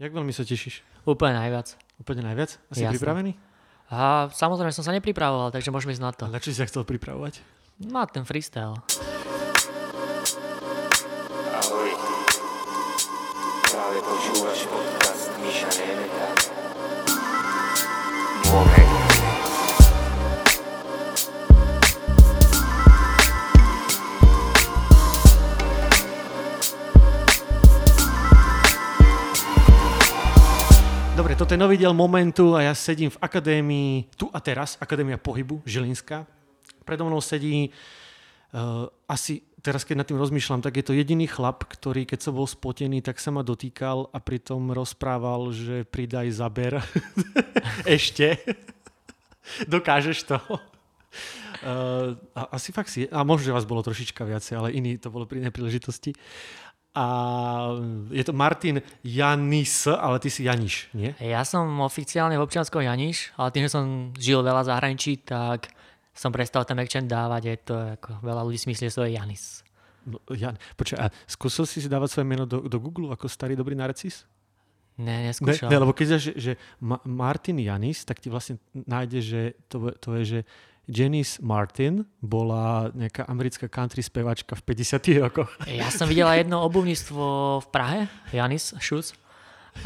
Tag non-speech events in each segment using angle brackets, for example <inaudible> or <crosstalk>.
Jak veľmi sa tešíš? Úplne najviac. Úplne najviac? Asi Jasné. pripravený? A samozrejme som sa nepripravoval, takže môžeme ísť na to. A na čo si sa chcel pripravovať? Na ten freestyle. Ahoj. Práve počúvaš podcast Miša Nemeta. Moment. Toto je nový diel Momentu a ja sedím v akadémii, tu a teraz, Akadémia pohybu, Žilinská. Predo mnou sedí uh, asi, teraz keď nad tým rozmýšľam, tak je to jediný chlap, ktorý keď som bol spotený, tak sa ma dotýkal a pritom rozprával, že pridaj zaber. <laughs> Ešte. <laughs> Dokážeš to. Uh, a asi fakt si, a možno, že vás bolo trošička viacej, ale iný to bolo pri inej príležitosti. A je to Martin Janis, ale ty si Janiš, nie? Ja som oficiálne v občianskom Janiš, ale tým, že som žil veľa zahraničí, tak som prestal ten accent dávať. Je to ako veľa ľudí si myslí, že to je Janis. No, Jan, počkaj, a skúsil si si dávať svoje meno do, do Google ako starý dobrý narcis? Ne, Ne, neskúšal. ne, lebo keď že, že Ma- Martin Janis, tak ti vlastne nájde, že to, to je, že Janice Martin bola nejaká americká country spevačka v 50 rokoch. <laughs> Ja som videla jedno obuvníctvo v Prahe, Janis Shoes.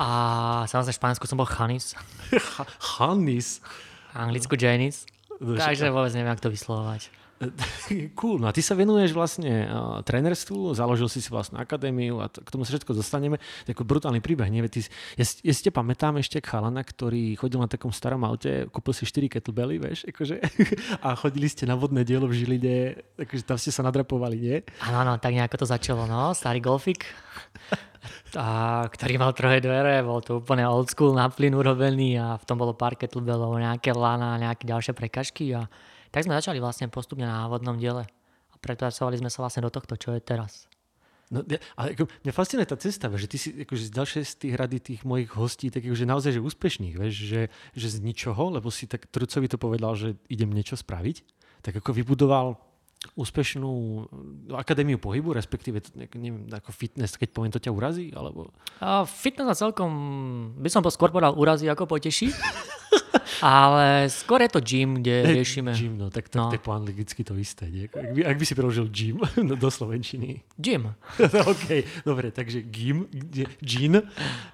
A samozrejme v Španielsku som bol Janis. v Anglicku Janis. Takže vôbec neviem, ako to vyslovovať. <laughs> Cool, no a ty sa venuješ vlastne uh, trénerstvu, založil si si vlastnú akadémiu a to, k tomu sa všetko dostaneme. Ako brutálny príbeh, nie? Ty, ja, ja si ťa pamätám ešte chalana, ktorý chodil na takom starom aute, kúpil si 4 kettlebelly, vieš, akože, <laughs> a chodili ste na vodné dielo v Žiline, akože tam ste sa nadrapovali, nie? Áno, áno, tak nejako to začalo, no, starý golfik, <laughs> a, ktorý mal troje dvere, bol to úplne old school, na plyn urobený a v tom bolo pár kettlebellov, nejaké lana, nejaké ďalšie prekažky a tak sme začali vlastne postupne na vodnom diele a prepracovali sme sa vlastne do tohto, čo je teraz. No, ale ako, mňa fascinuje tá cesta, že ty si akože z ďalšej z tých rady tých mojich hostí, tak akože naozaj že úspešných, vieš, že, že z ničoho, lebo si tak trucovi to povedal, že idem niečo spraviť, tak ako vybudoval úspešnú no, akadémiu pohybu, respektíve, to, neviem, ako fitness, keď poviem, to ťa urazí, alebo... A fitness ma celkom, by som bol skôr povedal urazí ako poteší, <laughs> ale skôr je to gym, kde riešime. Gym, no, tak to, No. to je po anglicky to isté, nie? Ak by, ak by si preložil gym no, <laughs> do slovenčiny. Gym. <laughs> OK, dobre, takže gym, gin,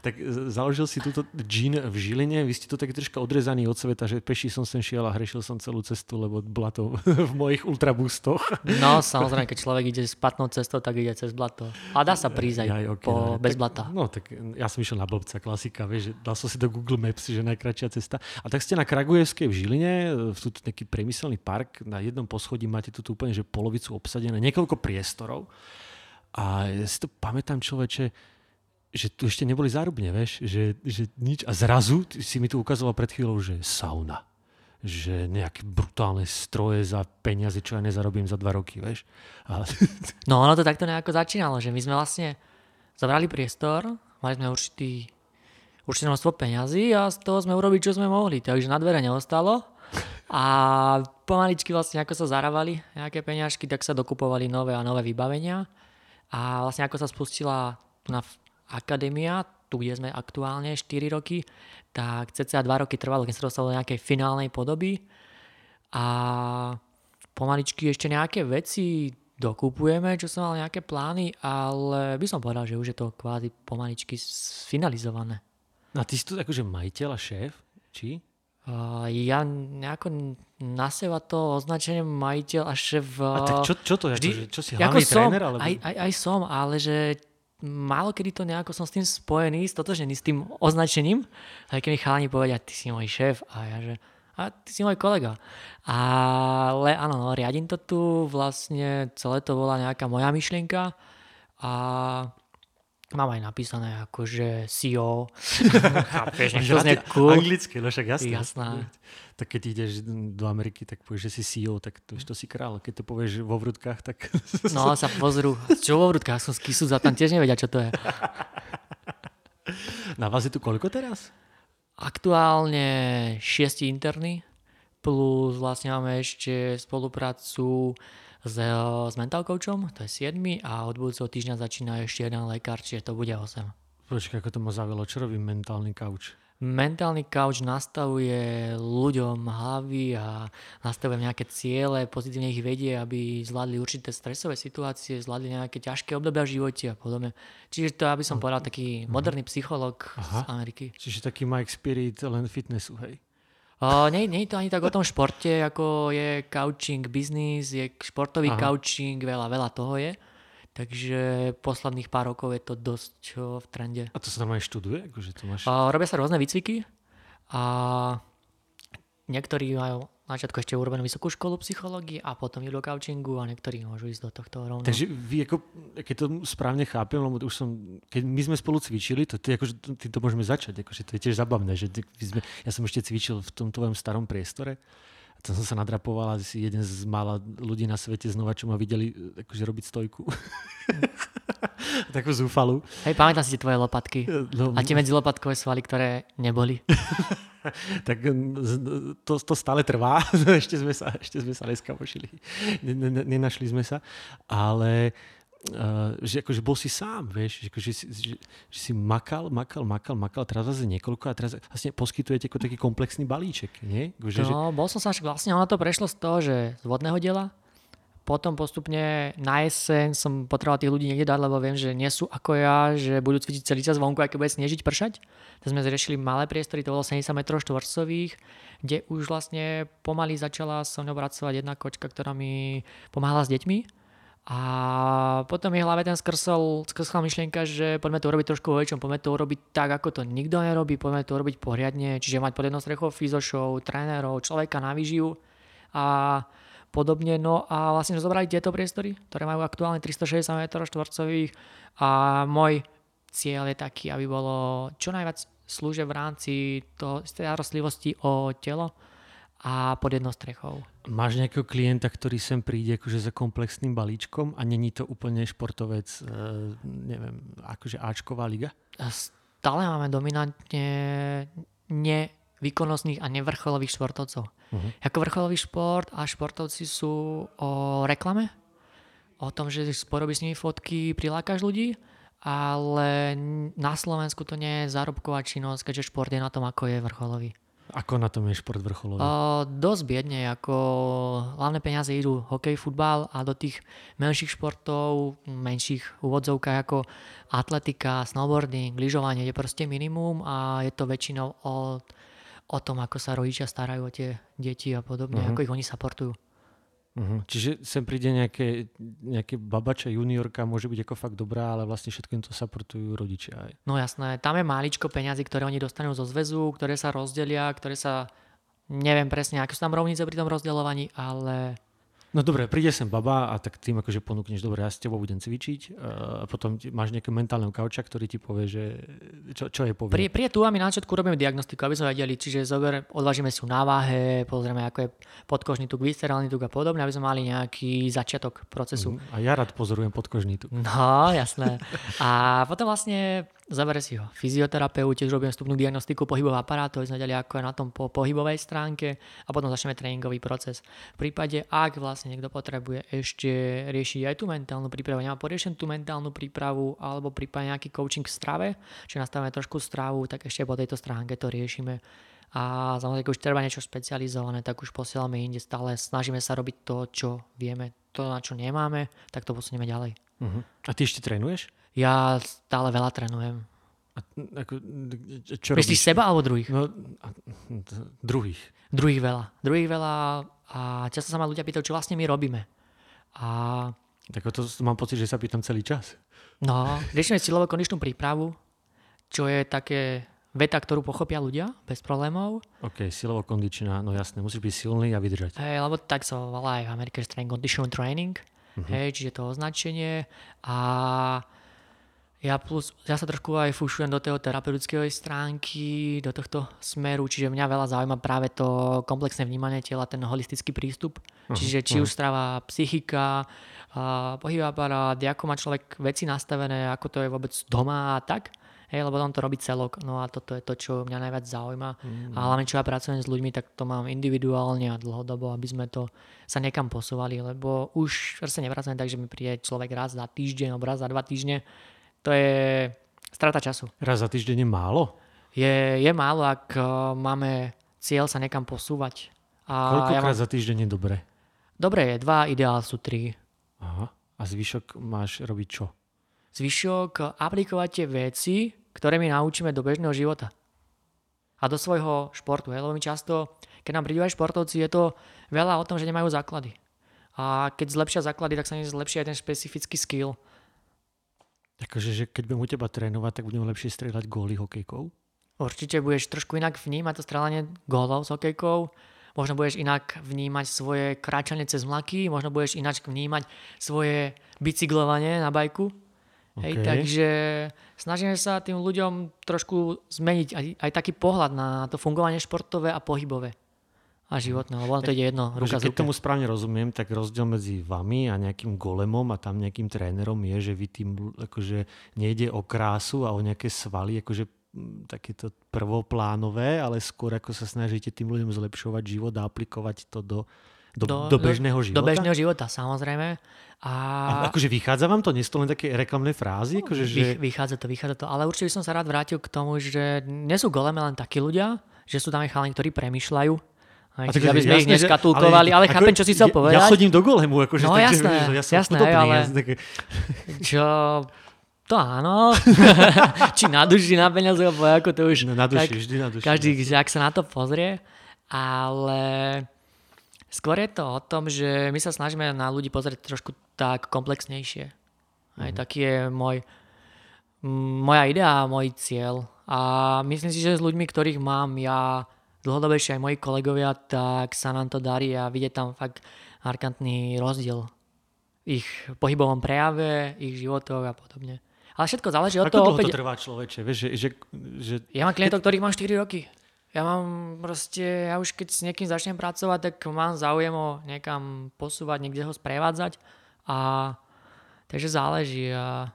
tak založil si túto gin v Žiline, vy ste to taký troška odrezaný od sveta, že peši som sem šiel a hrešil som celú cestu, lebo bola to <laughs> v mojich ultrabustoch. No samozrejme, keď človek ide spatnou cestou, tak ide cez blato. A dá sa prísť aj Jaj, ok, po, dobre, bez tak, blata. No tak ja som išiel na blbca, klasika, vieš, dal som si do Google Maps, že najkračšia cesta. A tak ste na Kragujevskej v Žiline, v tu nejaký priemyselný park, na jednom poschodí máte tu úplne, že polovicu obsadené, niekoľko priestorov. A ja si to pamätám človeče, že tu ešte neboli zárubne, vieš, že, že nič. A zrazu si mi tu ukazoval pred chvíľou, že sauna že nejaké brutálne stroje za peniaze, čo ja nezarobím za dva roky, vieš. A, <laughs> No ono to takto nejako začínalo, že my sme vlastne zabrali priestor, mali sme určitý, určité množstvo peňazí a z toho sme urobili, čo sme mohli. Takže na dvere neostalo. A pomaličky vlastne ako sa zarábali nejaké peňažky, tak sa dokupovali nové a nové vybavenia. A vlastne ako sa spustila tu na akadémia, tu kde sme aktuálne 4 roky, tak cca 2 roky trvalo, keď sa dostalo do nejakej finálnej podoby. A pomaličky ešte nejaké veci dokupujeme, čo som mal nejaké plány, ale by som povedal, že už je to kvázi pomaličky sfinalizované. A ty si tu akože majiteľ a šéf, či? Ja nejako na seba to označenie majiteľ a šéf... A tak čo, čo to je? vždy, Akože, čo si hlavný som, tréner? Alebo... aj, aj, aj som, ale že málo kedy to nejako som s tým spojený, stotožený s tým označením. Aj keď mi chalani povedia, ty si môj šéf a ja že a ty si môj kolega. Ale áno, no, riadím to tu, vlastne celé to bola nejaká moja myšlienka a mám aj napísané akože CEO. <laughs> Chápeš, znie cool. Anglické, no však jasné. Jasná. Tak keď ideš do Ameriky, tak povieš, že si CEO, tak to, to si král. Keď to povieš vo vrútkach, tak... <laughs> No sa pozrú, čo vo vrútkach som z Kisuza, tam tiež nevedia, čo to je. Na vás je tu koľko teraz? Aktuálne šiesti interní, plus vlastne máme ešte spoluprácu s, s mental coachom, to je 7 a od budúceho týždňa začína ešte jeden lekár, čiže to bude 8. Počkaj, ako to ma zaujalo. Čo robí mentálny kauč? Mentálny couch nastavuje ľuďom hlavy a nastavuje nejaké ciele, pozitívne ich vedie, aby zvládli určité stresové situácie, zvládli nejaké ťažké obdobia v živote a podobne. Čiže to, aby som povedal, taký moderný psycholog z. Ameriky. Čiže taký Mike Spirit len fitnessu, hej? O, nie, nie je to ani tak o tom športe, ako je couching business, je športový Aha. couching, veľa, veľa toho je. Takže posledných pár rokov je to dosť o, v trende. A to sa normálne študuje? Akože to máš... A robia sa rôzne výcviky a niektorí majú začiatku ešte urobenú vysokú školu psychológie a potom idú do couchingu a niektorí môžu ísť do tohto rovno. Takže vy ako, keď to správne chápem, lebo už som, keď my sme spolu cvičili, to ty, akože, ty to môžeme začať, akože to je tiež zabavné, že ty, sme, ja som ešte cvičil v tom tvojom starom priestore a tam som sa nadrapoval a si jeden z mála ľudí na svete znova, čo ma videli akože robiť stojku. <laughs> <laughs> Takú zúfalú. Hej, pamätám si tie tvoje lopatky. No, A tie medzilopatkové svaly, ktoré neboli. <laughs> tak z- to, to stále trvá. <laughs> ešte, sme sa, ešte sme sa neskamošili. Ne- ne- Nenašli sme sa. Ale uh, že akože bol si sám, vieš, že, akože si, že, že si makal, makal, makal, makal, teraz zase niekoľko a teraz vlastne poskytujete ako taký komplexný balíček, nie? Akože, že, No, bol som sa však vlastne, ono to prešlo z toho, že z vodného diela, potom postupne na jeseň som potreboval tých ľudí niekde dať, lebo viem, že nie sú ako ja, že budú cvičiť celý čas vonku, aj keď bude snežiť, pršať. Tak sme riešili malé priestory, to bolo 70 m štvorcových, kde už vlastne pomaly začala so mnou pracovať jedna kočka, ktorá mi pomáhala s deťmi. A potom je hlave ten skrsol, skrsla myšlienka, že poďme to urobiť trošku väčšom, poďme to urobiť tak, ako to nikto nerobí, poďme to urobiť poriadne, čiže mať pod jednou strechou fyzošov, trénerov, človeka na výživu a podobne. No a vlastne zobrali tieto priestory, ktoré majú aktuálne 360 m štvorcových a môj cieľ je taký, aby bolo čo najviac slúže v rámci toho starostlivosti o telo a pod jednou strechou. máš nejakého klienta, ktorý sem príde akože za komplexným balíčkom a není to úplne športovec, uh, neviem, akože Ačková liga? Stále máme dominantne nevýkonnostných a nevrcholových športovcov. Uh-huh. Ako vrcholový šport a športovci sú o reklame, o tom, že porobíš s nimi fotky, prilákaš ľudí, ale na Slovensku to nie je zárobková činnosť, keďže šport je na tom, ako je vrcholový. Ako na tom je šport vrcholový? O, dosť biedne, ako hlavné peniaze idú hokej, futbal a do tých menších športov, menších úvodzovkách ako atletika, snowboarding, lyžovanie je proste minimum a je to väčšinou o, o tom, ako sa rodičia starajú o tie deti a podobne, uh-huh. ako ich oni supportujú. Uh-huh. Čiže sem príde nejaké, nejaké babača juniorka, môže byť ako fakt dobrá, ale vlastne všetkým to supportujú rodičia. Aj. No jasné, tam je máličko peňazí, ktoré oni dostanú zo zväzu, ktoré sa rozdelia, ktoré sa, neviem presne, aké sú tam rovnice pri tom rozdeľovaní, ale No dobre, príde sem baba a tak tým akože ponúkneš, dobre, ja s tebou budem cvičiť a potom máš nejakého mentálneho kauča, ktorý ti povie, že čo, čo je povie. Pri, pri tu a my na začiatku robíme diagnostiku, aby sme vedeli, čiže zober, odvážime si na váhe, pozrieme, ako je podkožný tuk, viscerálny tuk a podobne, aby sme mali nejaký začiatok procesu. A ja rád pozorujem podkožný tuk. No, jasné. A potom vlastne zabere si ho fyzioterapeut, tiež robíme vstupnú diagnostiku pohybového aparátu, aby sme vedeli, ako je na tom po pohybovej stránke a potom začneme tréningový proces. V prípade, ak vlastne niekto potrebuje ešte riešiť aj tú mentálnu prípravu, nemá poriešenú tú mentálnu prípravu alebo prípadne nejaký coaching v strave, čiže nastavíme trošku stravu, tak ešte po tejto stránke to riešime. A samozrejme, keď už treba niečo špecializované, tak už posielame inde stále. Snažíme sa robiť to, čo vieme. To, na čo nemáme, tak to posunieme ďalej. Uh-huh. A ty ešte trénuješ? Ja stále veľa trénujem. A, ako, čo Myslíš robíš? seba alebo druhých? No, a, d- druhých. Druhých veľa. Druhých veľa a často sa ma ľudia pýtajú, čo vlastne my robíme. A Tak to mám pocit, že sa pýtam celý čas. no, riešime silovú kondičnú prípravu, čo je také veta, ktorú pochopia ľudia bez problémov. OK, silovo kondičná, no jasné, musíš byť silný a vydržať. Hej, lebo tak sa volá aj v Amerike Strength Condition Training. Uh-huh. Hej, čiže to označenie. A ja plus, ja sa trošku aj fušujem do tej terapeutickej stránky, do tohto smeru, čiže mňa veľa zaujíma práve to komplexné vnímanie tela, ten holistický prístup. Uh-huh. Čiže či uh-huh. už strava, psychika, a pohyb aparát, ako má človek veci nastavené, ako to je vôbec doma a tak. Hej, lebo on to robí celok. No a toto je to, čo mňa najviac zaujíma. Mm. A hlavne, čo ja pracujem s ľuďmi, tak to mám individuálne a dlhodobo, aby sme to sa nekam posúvali, lebo už sa nepracujem tak, že mi príde človek raz za týždeň alebo raz za dva týždne. To je strata času. Raz za týždeň je málo? Je, je málo, ak eh, máme cieľ sa nekam posúvať. A Koľkokrát ja mám, za týždeň je dobre? dobre je, dva, ideál sú tri. Aha. A zvyšok máš robiť čo? Zvyšok eh, aplikovať tie veci, ktoré my naučíme do bežného života. A do svojho športu. Hej? Lebo my často, keď nám prídu aj športovci, je to veľa o tom, že nemajú základy. A keď zlepšia základy, tak sa zlepší aj ten špecifický skill. Akože, že keď budem u teba trénovať, tak budem lepšie strieľať góly hokejkou? Určite budeš trošku inak vnímať to strelanie gólov s hokejkou, možno budeš inak vnímať svoje kráčanie cez mlaky, možno budeš ináč vnímať svoje bicyklovanie na bajku. Hej, OK. takže snažíme sa tým ľuďom trošku zmeniť aj, aj taký pohľad na to fungovanie športové a pohybové a životné, lebo ono to ide jedno, ruka Akože z keď ruke. tomu správne rozumiem, tak rozdiel medzi vami a nejakým golemom a tam nejakým trénerom je, že vy tým akože nejde o krásu a o nejaké svaly, akože mm, takéto prvoplánové, ale skôr ako sa snažíte tým ľuďom zlepšovať život a aplikovať to do, do, do, bežného života. Do bežného života, samozrejme. A, A akože vychádza vám to? Nie sú to len také reklamné frázy? Akože, že... Vych- Vychádza to, vychádza to. Ale určite by som sa rád vrátil k tomu, že nie sú goleme len takí ľudia, že sú tam aj chalani, ktorí premyšľajú. A čiže aby sme ich jasné, že- neskatulkovali, ale, ako- chápem, čo si chcel ja, povedať. Ja chodím do golemu, akože No, takže, jasné, že ja som jasné, chudobný, ale- ja také, Čo... To áno. <laughs> Či na duši, na peniaze, alebo ako to už... No, na duši, tak vždy na duši. Každý, ak sa na to pozrie. Ale skôr je to o tom, že my sa snažíme na ľudí pozrieť trošku tak komplexnejšie. Aj Mhm. taký je môj, moja idea, môj cieľ. A myslím si, že s ľuďmi, ktorých mám ja dlhodobejšie aj moji kolegovia, tak sa nám to darí a vidieť tam fakt markantný rozdiel ich pohybovom prejave, ich životoch a podobne. Ale všetko záleží od Ako toho dlho opäť... to trvá človeče? Vieš, že, že, že Ja mám klientov, ktorých mám 4 roky. Ja mám proste, ja už keď s niekým začnem pracovať, tak mám záujem ho niekam posúvať, niekde ho sprevádzať a takže záleží a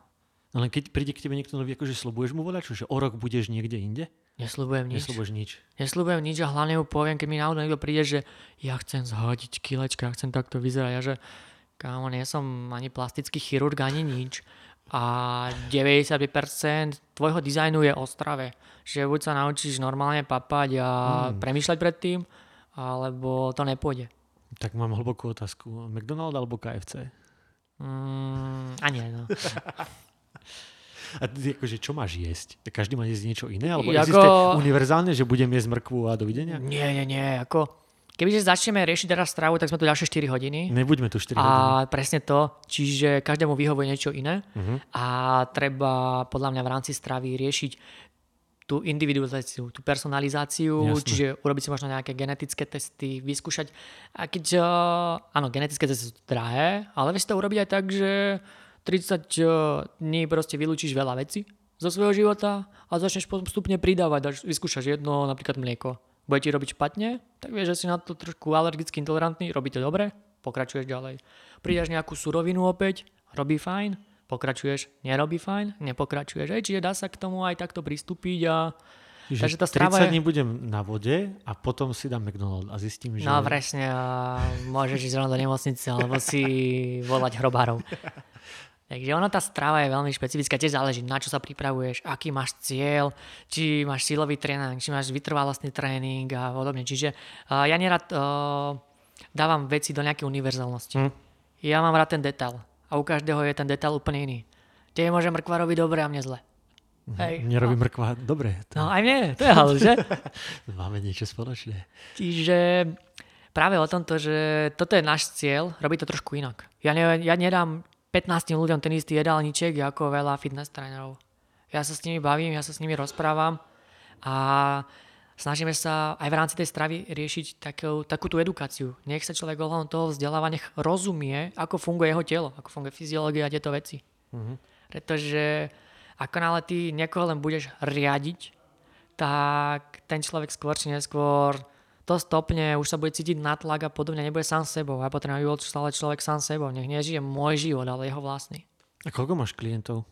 no len keď príde k tebe niekto nový, akože slubuješ mu voľačo, že o rok budeš niekde inde? Nesľubujem nič. Neslubuješ nič. Nesľubujem nič a hlavne mu poviem, keď mi náhodou niekto príde, že ja chcem zhodiť kilečka, chcem takto vyzerať a že kámo, nie som ani plastický chirurg, ani nič. A 95% tvojho dizajnu je o strave. Že buď sa naučíš normálne papať a Hmm. premýšľať predtým, alebo to nepôjde. Tak mám hlbokú otázku. McDonald alebo KFC? Mm, a nie, no. <laughs> A ty, akože, čo máš jesť? Každý má jesť niečo iné? Alebo Jako- existuje univerzálne, že budem jesť mrkvu a dovidenia? Nie, nie, nie. Ako, kebyže začneme riešiť teraz stravu, tak sme tu ďalšie 4 hodiny. Nebuďme tu 4 hodiny. A presne to, čiže každému vyhovuje niečo iné Mhm. a treba podľa mňa v rámci stravy riešiť tú individualizáciu, tú personalizáciu, Jasné. čiže urobiť si možno nejaké genetické testy, vyskúšať. A keď, uh, áno, genetické testy sú drahé, ale vieš to urobiť aj tak, že 30 uh, dní proste vylúčiš veľa vecí zo svojho života a začneš postupne pridávať, dáš, vyskúšaš jedno, napríklad mlieko. Bude ti robiť špatne, tak vieš, že si na to trošku alergicky intolerantný, robí to dobre, pokračuješ ďalej. Pridaš nejakú surovinu opäť, robí fajn, pokračuješ, nerobí fajn, nepokračuješ. Hej, čiže dá sa k tomu aj takto pristúpiť a Čiže takže tá strava 30 je- dní budem na vode a potom si dám McDonald a zistím, že... No presne, a môžeš ísť rovno do nemocnice alebo si volať hrobárov. <laughs> Takže ono, tá strava je veľmi špecifická, tiež záleží, na čo sa pripravuješ, aký máš cieľ, či máš silový tréning, či máš vytrvalostný tréning a podobne. Čiže uh, ja nerad uh, dávam veci do nejakej univerzálnosti. Hm. Ja mám rád ten detail a u každého je ten detail úplne iný. Tie môže mrkva robiť dobre a mne zle. Hej. Mne robí mrkva. Dobre, to No aj mne, to je hal, že? <laughs> máme niečo spoločné. Čiže práve o tomto, že toto je náš cieľ, robiť to trošku inak. Ja, ne, ja nedám 15 ľuďom ten istý jedálniček ako veľa fitness trénerov. Ja sa s nimi bavím, ja sa s nimi rozprávam a snažíme sa aj v rámci tej stravy riešiť takú, takú tú edukáciu. Nech sa človek ohľadom toho vzdeláva, nech rozumie, ako funguje jeho telo, ako funguje fyziológia a tieto veci. Pretože ako nále ty niekoho len budeš riadiť, tak ten človek skôr či neskôr to stopne, už sa bude cítiť natlak a podobne, nebude sám sebou. Ja potrebujem, aby bol stále človek sám sebou. Nech nežije môj život, ale jeho vlastný. A koľko máš klientov?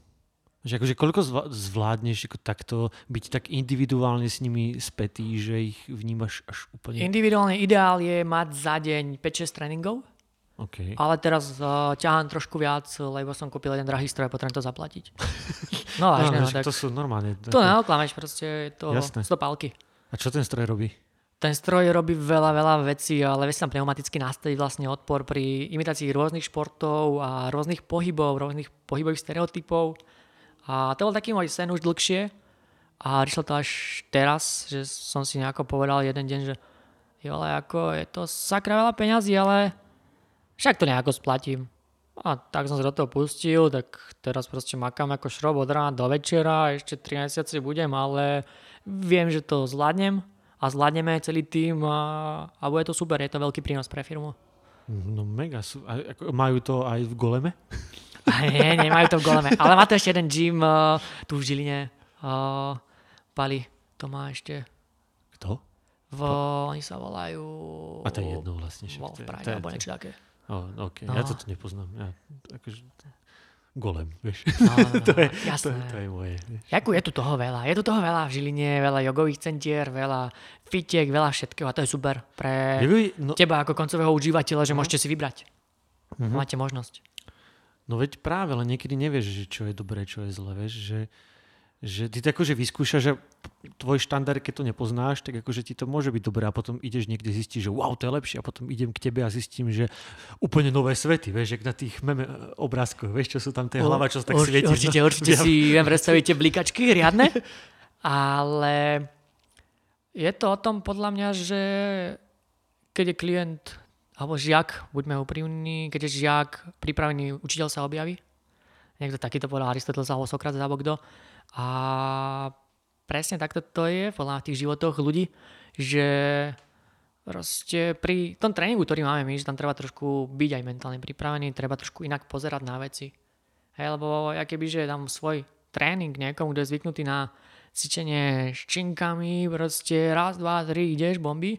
Že akože koľko zvládneš ako takto byť tak individuálne s nimi spätý, že ich vnímaš až úplne... Individuálny ideál je mať za deň 5-6 tréningov OK. Ale teraz uh, ťahám trošku viac, lebo som kúpil jeden drahý stroj a potrebujem to zaplatiť. No <laughs> vážne, no, že tak to sú normálne. to neoklameš, proste je to Jasné. 100 pálky. A čo ten stroj robí? Ten stroj robí veľa, veľa vecí, ale vie sa pneumaticky nastaviť vlastne odpor pri imitácii rôznych športov a rôznych pohybov, rôznych pohybových stereotypov. A to bol taký môj sen už dlhšie. A prišlo to až teraz, že som si nejako povedal jeden deň, že jo, ale ako je to sakra veľa peňazí, ale však to nejako splatím. A tak som sa do toho pustil, tak teraz proste makám ako šrob od rána do večera, ešte 3 mesiace budem, ale viem, že to zvládnem a zvládneme celý tým a, a bude to super, je to veľký prínos pre firmu. No mega. Sú, a, ako, majú to aj v goleme? Nie, nemajú to v goleme, ale má to ešte jeden gym uh, tu v Žiline. Uh, Pali, to má ešte. Kto? V, oni sa volajú... A to je jedno vlastne. Však, to to je- alebo to niečo také. Oh, okay. No. Ja toto nepoznám. Ja, akože, golem, vieš. No, no, <laughs> to, je, to, jasné. to je moje. vieš. Jako je tu toho veľa. Je tu toho veľa v Žiline, veľa jogových centier, veľa fitiek, veľa všetkého a to je super pre Nebuj, no, teba ako koncového užívateľa, že môžete si vybrať. Mhm. Máte možnosť. no veď práve, ale niekedy nevieš, že čo je dobré, čo je zlé, vieš, že, že ty to akože vyskúšaš, že tvoj štandard, keď to nepoznáš, tak akože ti to môže byť dobré a potom ideš niekde zistíš, že wow, to je lepšie a potom idem k tebe a zistím, že úplne nové svety, vieš, jak na tých meme obrázkoch, vieš, čo sú tam tie hlava, čo sa tak Ur- svieti. Určite, no. určite Ja- si <laughs> viem predstaviť tie blikačky riadne, ale je to o tom podľa mňa, že keď je klient alebo žiak, buďme úprimní, keď je žiak pripravený, učiteľ sa objaví. Niekto takýto povedal Aristoteles alebo Sokrates alebo kto. A presne takto to je podľa v tých životoch ľudí, že proste pri tom tréningu, ktorý máme my, že tam treba trošku byť aj mentálne pripravený, treba trošku inak pozerať na veci. Hej, lebo ja keby, že dám svoj tréning niekomu, kto je zvyknutý na cvičenie s činkami, proste raz, dva, tri, ideš, bomby,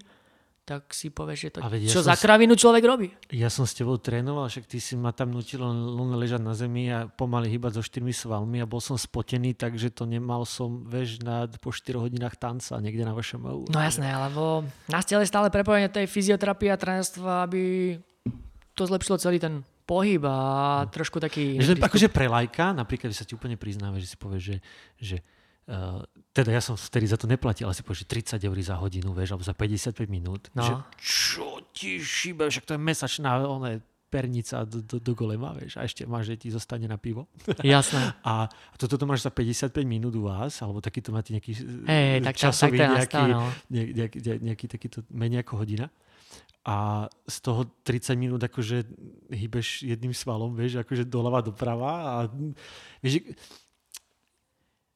tak si povieš, že to veď čo za kravinu človek robí. Ja som s tebou trénoval, však ty si ma tam nutil len, ležať na zemi a pomaly hýbať so štyrmi svalmi a bol som spotený, takže to nemal som, vieš, na, po 4 hodinách tanca niekde na vašom EU. No jasné, lebo na tele je stále prepojenie tej fyzioterapie a trénerstva, aby to zlepšilo celý ten pohyb a trošku taký... Že, akože pre lajka, napríklad, že sa ti úplne priznáva, že si povieš, že, že teda ja som vtedy za to neplatil, ale si povieš, že 30 eur za hodinu, vieš, alebo za 55 minút. No. Že, čo ti šíbe, však to je mesačná one, pernica do, do, do golema, vieš, a ešte máš, že ti zostane na pivo. <laughs> Jasné. A toto to máš za 55 minút u vás, alebo takýto máte nejaký Hej, eh, tak, tak, tak časový to je nejaký, ne, nejaký, ne- nejaký takýto menej ako hodina. A z toho 30 minút akože hýbeš jedným svalom, vieš, akože doľava doprava a vieš,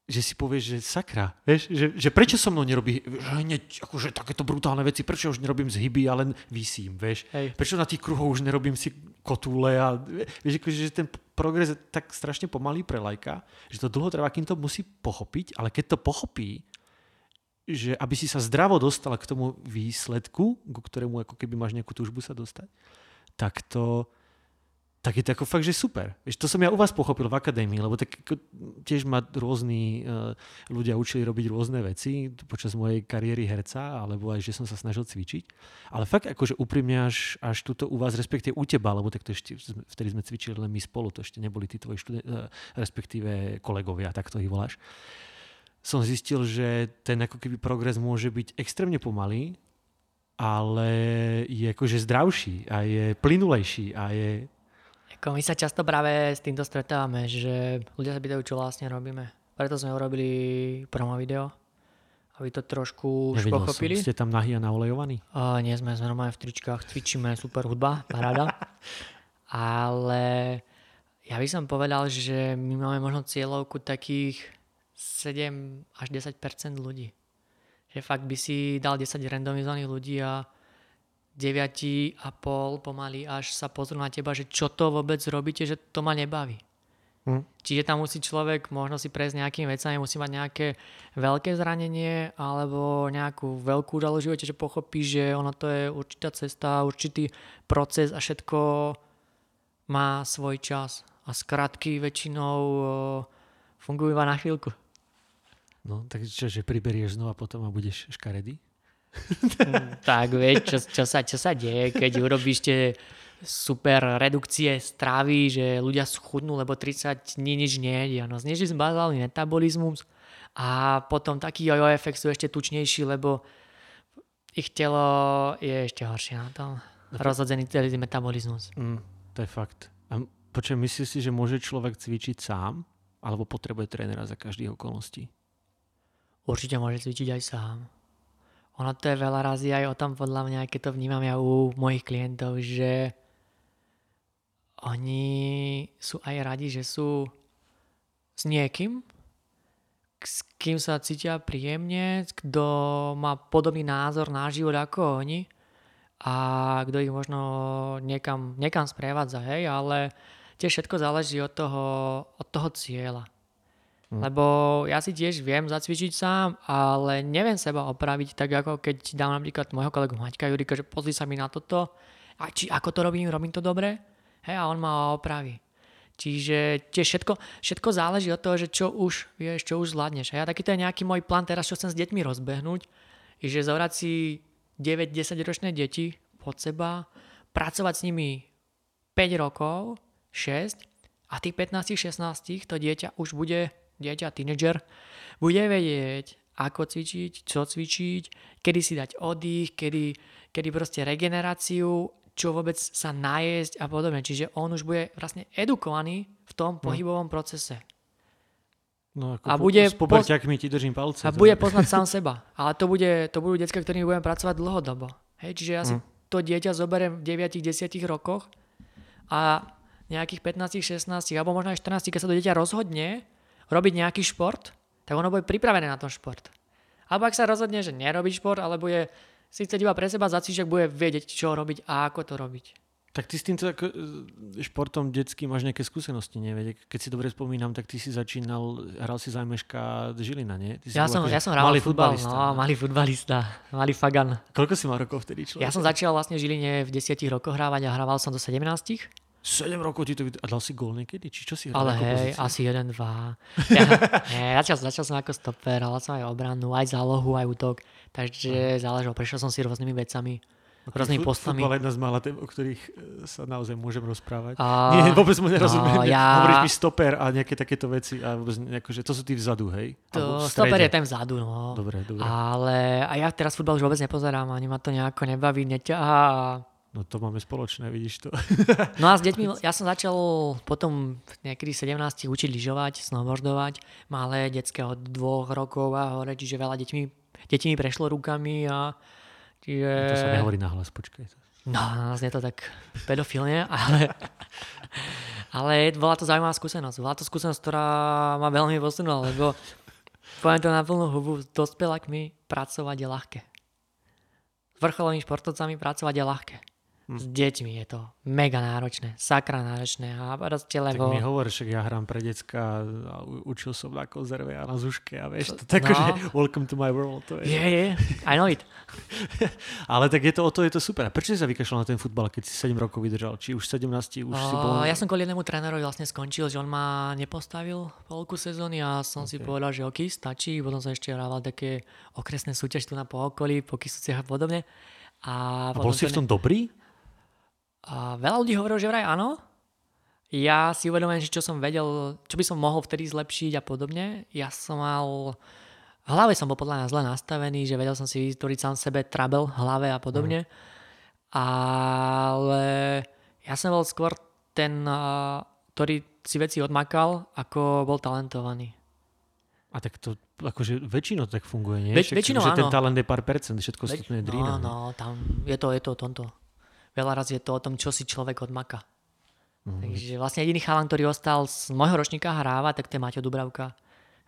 že, si povieš, že sakra, vieš, že, že prečo so mnou nerobí že hneď akože takéto brutálne veci, prečo už nerobím z hyby a len vysím, vieš. Hej. Prečo na tých kruhoch už nerobím si kotúle a vieš, akože, že ten progres je tak strašne pomalý pre lajka, že to dlho trvá, kým to musí pochopiť, ale keď to pochopí, že aby si sa zdravo dostal k tomu výsledku, ku ktorému ako keby máš nejakú túžbu sa dostať, tak to, tak je to ako fakt, že super. Vieš, to som ja u vás pochopil v akadémii, lebo tak tiež ma rôzni uh, ľudia učili robiť rôzne veci počas mojej kariéry herca, alebo aj, že som sa snažil cvičiť. Ale fakt akože úprimne až, až tuto u vás, respektíve u teba, lebo tak to ešte, vtedy sme cvičili len my spolu, to ešte neboli tí tvoji študen- uh, respektíve kolegovia, tak to ich voláš som zistil, že ten ako keby progres môže byť extrémne pomalý, ale je akože zdravší a je plynulejší a je... Ako my sa často práve s týmto stretávame, že ľudia sa pýtajú, čo vlastne robíme. Preto sme urobili promo video, aby to trošku už Nevidel pochopili. Som, ste tam nahý a naolejovaní? Uh, nie sme, sme normálne v tričkách, cvičíme, super hudba, paráda. <laughs> Ale ja by som povedal, že my máme možno cieľovku takých 7 až 10% ľudí. Že fakt by si dal 10 randomizovaných ľudí a 9,5 pomaly až sa pozrú na teba, že čo to vôbec robíte, že to ma nebaví. Hm. Čiže tam musí človek možno si prejsť nejakými vecami, musí mať nejaké veľké zranenie alebo nejakú veľkú udalosť živote, že pochopí, že ono to je určitá cesta, určitý proces a všetko má svoj čas. A skratky väčšinou fungujú iba na chvíľku. No, tak čo, že priberieš znova potom a budeš škaredý? <laughs> tak vieš, čo, čo, sa, čo sa deje, keď urobíš tie super redukcie stravy, že ľudia schudnú, lebo 30 dní nič nejedia. No znižili sme bazálny metabolizmus a potom taký jojo efekt sú ešte tučnejší, lebo ich telo je ešte horšie na tom. Rozhodzený celý metabolizmus. Mm, to je fakt. A počujem, myslíš si, že môže človek cvičiť sám? Alebo potrebuje trénera za každých okolností? Určite môže cvičiť aj sám. Ono to je veľa razy aj o tom, podľa mňa, keď to vnímam ja u mojich klientov, že oni sú aj radi, že sú s niekým, s kým sa cítia príjemne, kto má podobný názor na život ako oni a kto ich možno niekam, niekam sprevádza, hej, ale tiež všetko záleží od toho, od toho cieľa. Hm. Lebo ja si tiež viem zacvičiť sám, ale neviem seba opraviť tak, ako keď dám napríklad môjho kolegu Maťka Jurika, že pozri sa mi na toto, a či ako to robím, robím to dobre, hej, a on ma opraví. Čiže tiež všetko, všetko záleží od toho, že čo už vieš, čo už zvládneš. A ja taký to je nejaký môj plán teraz, čo chcem s deťmi rozbehnúť, že zobrať si 9-10 ročné deti pod seba, pracovať s nimi 5 rokov, 6 a tých 15-16 to dieťa už bude dieťa, tínedžer, bude vedieť, ako cvičiť, čo cvičiť, kedy si dať oddych, kedy, kedy proste regeneráciu, čo vôbec sa najesť a podobne. Čiže on už bude vlastne edukovaný v tom pohybovom procese. No ako A bude s poberťakmi ti držím palce. A bude poznať sám <laughs> seba. Ale to, bude, to budú decka, ktorými budem pracovať dlhodobo. Hej, čiže ja si Hm. to dieťa zoberiem v 9-10 rokoch a nejakých 15-16 alebo možno aj 14, keď sa to dieťa rozhodne robiť nejaký šport, tak ono bude pripravené na ten šport. Alebo ak sa rozhodne, že nerobí šport, ale bude si chce iba pre seba zacvičiť, bude vedieť, čo robiť a ako to robiť. Tak ty s týmto ako, e, športom detským máš nejaké skúsenosti, nie? Veď Keď si dobre spomínam, tak ty si začínal, hral si zájmeška Žilina, nie? Ty Ja som, ja som hral malý futbal, futbalista. no, malý futbalista, malý fagan. Koľko si mal rokov vtedy človek? Ja som začal vlastne v Žiline v 10 rokoch hrávať a hrával som do 17. 7 rokov ti to... vyd- A dal si gól niekedy? Či čo si hral? Ale hej, pozíciu? asi jeden, dva. <laughs> Ja, nie, začal, začal som ako stoper, ale som aj obranu, aj zálohu, aj útok. Takže záležalo, prešiel som si rôznymi vecami, rôznymi Fut- postami. Futbal je jedna z mála tém, o ktorých e, sa naozaj môžem rozprávať. A- Nie, vôbec mu nerozumiem. no, ja- <laughs> Hovoríš mi stoper a nejaké takéto veci. A vôbec nejako, že to sú tí vzadu, hej? To, stoper je ten vzadu, no. Dobre, dobre. Ale a ja teraz futbal už vôbec nepozerám, ani ma to nejako nebaví, neťahá. No to máme spoločné, vidíš to. No a s deťmi, <laughs> ja som začal potom niekedy 17 učiť lyžovať, snowboardovať, malé detské od dvoch rokov a hore, čiže veľa deťmi, detí mi prešlo rukami a čiže... To sa nehovorí nahlas, počkaj. No, znie to tak pedofilne, ale, <laughs> ale bola to zaujímavá skúsenosť. Bola to skúsenosť, ktorá ma veľmi posunula, lebo poviem to na plnú hubu, s dospelákmi pracovať je ľahké. S vrcholovými športovcami pracovať je ľahké. S deťmi je to mega náročné, sakra náročné a proste Tak lebo... mi hovor, však ja hrám pre decka a učil som na konzerve a na zuške a vieš, to No. tak, že welcome to my world. To je. Je, je, I know it. <laughs> Ale tak je to, o to je to super. A prečo si sa vykašľal na ten futbal, keď si 7 rokov vydržal? Či už 17, už si bol... O, ja som kvôli jednému trénerovi vlastne skončil, že on ma nepostavil polku sezóny a som okay. si povedal, že ok, stačí. Potom som ešte hrával také okresné súťaž tu na pookolí, po Kisuciach a podobne. A, a bol si v tom dobrý? A veľa ľudí hovorilo, že vraj áno. Ja si uvedomujem, že čo som vedel, čo by som mohol vtedy zlepšiť a podobne. Ja som mal... V hlave som bol podľa mňa zle nastavený, že vedel som si vytvoriť sám sebe trouble v hlave a podobne. Mm. Ale ja som bol skôr ten, ktorý si veci odmakal, ako bol talentovaný. A tak to akože väčšinou tak funguje, nie? Však- väčšinou že ten áno. talent je pár percent, všetko ostatné je drína. no, no, tam je to, je to tomto. Veľa raz je to o tom, čo si človek odmaka. Mhm. Mm. Takže vlastne jediný chalan, ktorý ostal z môjho ročníka hráva, tak to je Maťo Dubravka,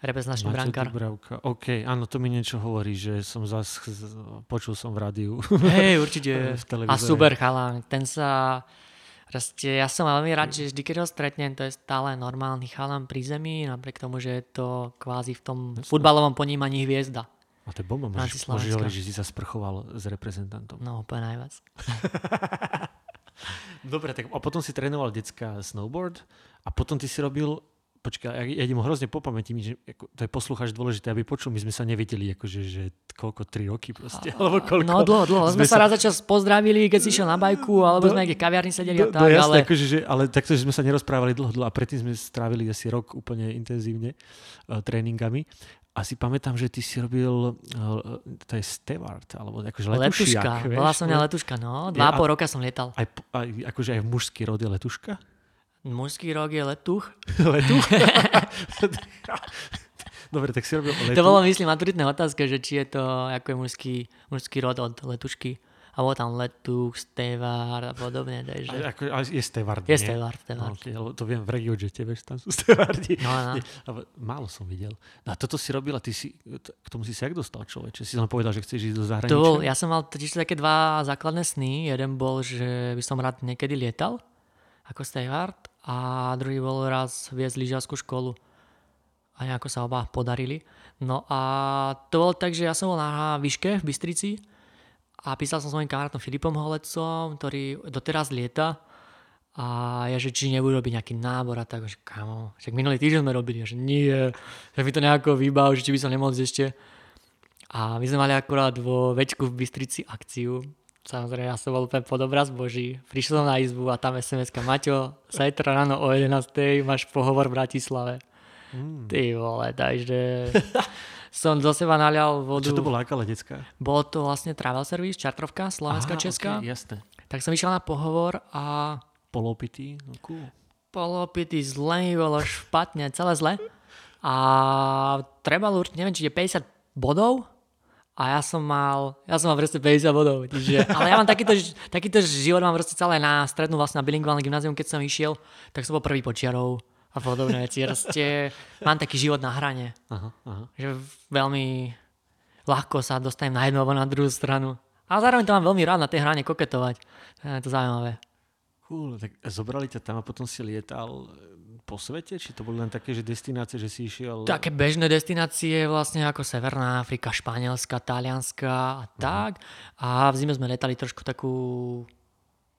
reprezentačný brankár. Dubravka. OK, áno, to mi niečo hovorí, že som zas, počul som v rádiu. Hej, určite. <laughs> V televízore. A super chalan. Ten sa... Proste, ja som veľmi rád, že vždy, keď ho stretnem, to je stále normálny chalan pri zemi, napriek tomu, že je to kvázi v tom futbalovom ponímaní hviezda. A to je bomba, môžeš, môžeš hovoriť, že si sa sprchoval s reprezentantom. No, úplne najviac. <laughs> Dobre, tak a potom si trénoval decka snowboard a potom ty si robil, počkaj, ja, ja idem hrozne po pamäti, že ako, to je poslucháč dôležité, aby počul, my sme sa nevideli akože, že koľko, 3 roky proste, alebo koľko. No dlho, dlho. Sme, Sme sa sa- raz za čas pozdravili, keď si išiel na bajku, alebo sme niekde v kaviarni sedeli a No, tak, no jasné, ale... akože, že, ale takto, že sme sa nerozprávali dlho, dlho a predtým sme strávili asi rok úplne intenzívne uh, tréningami. A si pamätám, že ty si robil, uh, to je steward, alebo akože letušiak. Letuška, bola som mňa letuška, no. Dva a pol roka som lietal. Aj, aj, akože aj v mužský rod je letuška? Mužský rok je letuch. <laughs> Letuch? <laughs> Dobre, tak si robil letu. To bolo, myslím, maturitná otázka, že či je to ako je mužský, mužský rod od letušky. A bol tam letuch, stevár a podobne. Takže... Ale, ako, ale je steward, Je nie? stevard, No, stevard. to viem v RegioJete, vieš, tam sú <laughs> stevardi. No, no. Nie, málo som videl. No a toto si robil a ty si, k tomu si sa jak dostal človeče? Si len povedal, že chceš ísť do zahraničia? To bol, ja som mal totiž také dva základné sny. Jeden bol, že by som rád niekedy lietal ako steward a druhý bol raz viesť lyžiarskú školu. A nejako sa oba podarili. No a to bolo tak, že ja som bol na výške v Bystrici a písal som s mojim kamarátom Filipom Holecom, ktorý doteraz lieta a ja, že či nebudú robiť nejaký nábor a tak, že kamo, však minulý týždeň sme robili, že nie, že mi to nejako vybav, že či by som nemohol ešte. A my sme mali akurát vo Večku v Bystrici akciu. Samozrejme, ja som bol úplne pod obraz Boží. Prišiel som na izbu a tam SMS-ka Maťo, zajtra ráno o 11. máš pohovor v Bratislave. Mm. Ty vole, takže <laughs> som do seba nalial vodu. Čo to bola, aká letecká? Bolo to vlastne travel service, čartrovka, slovenská, Aha, česká. Okay, jasné. Tak som išiel na pohovor a Polopitý, no cool. polopity zle mi bolo špatne, celé zle. A trebalo určite, neviem, či je 50 bodov a ja som mal, ja som mal proste 50 bodov. Čiže, <laughs> ale ja mám takýto, takýto život mám proste celé na strednú vlastne na bilingválne gymnázium, keď som išiel, tak som bol prvý počiarov a podobné veci. Proste mám taký život na hrane, Aha, aha. že veľmi ľahko sa dostanem na jednu alebo na druhú stranu. A zároveň to mám veľmi rád na tej hrane koketovať. Je to zaujímavé. Cool, tak zobrali ťa tam a potom si lietal e, po svete? Či to boli len také, že destinácie, že si išiel... Také bežné destinácie vlastne ako Severná Afrika, Španielska, Talianska a tak. A v zime sme letali trošku takú,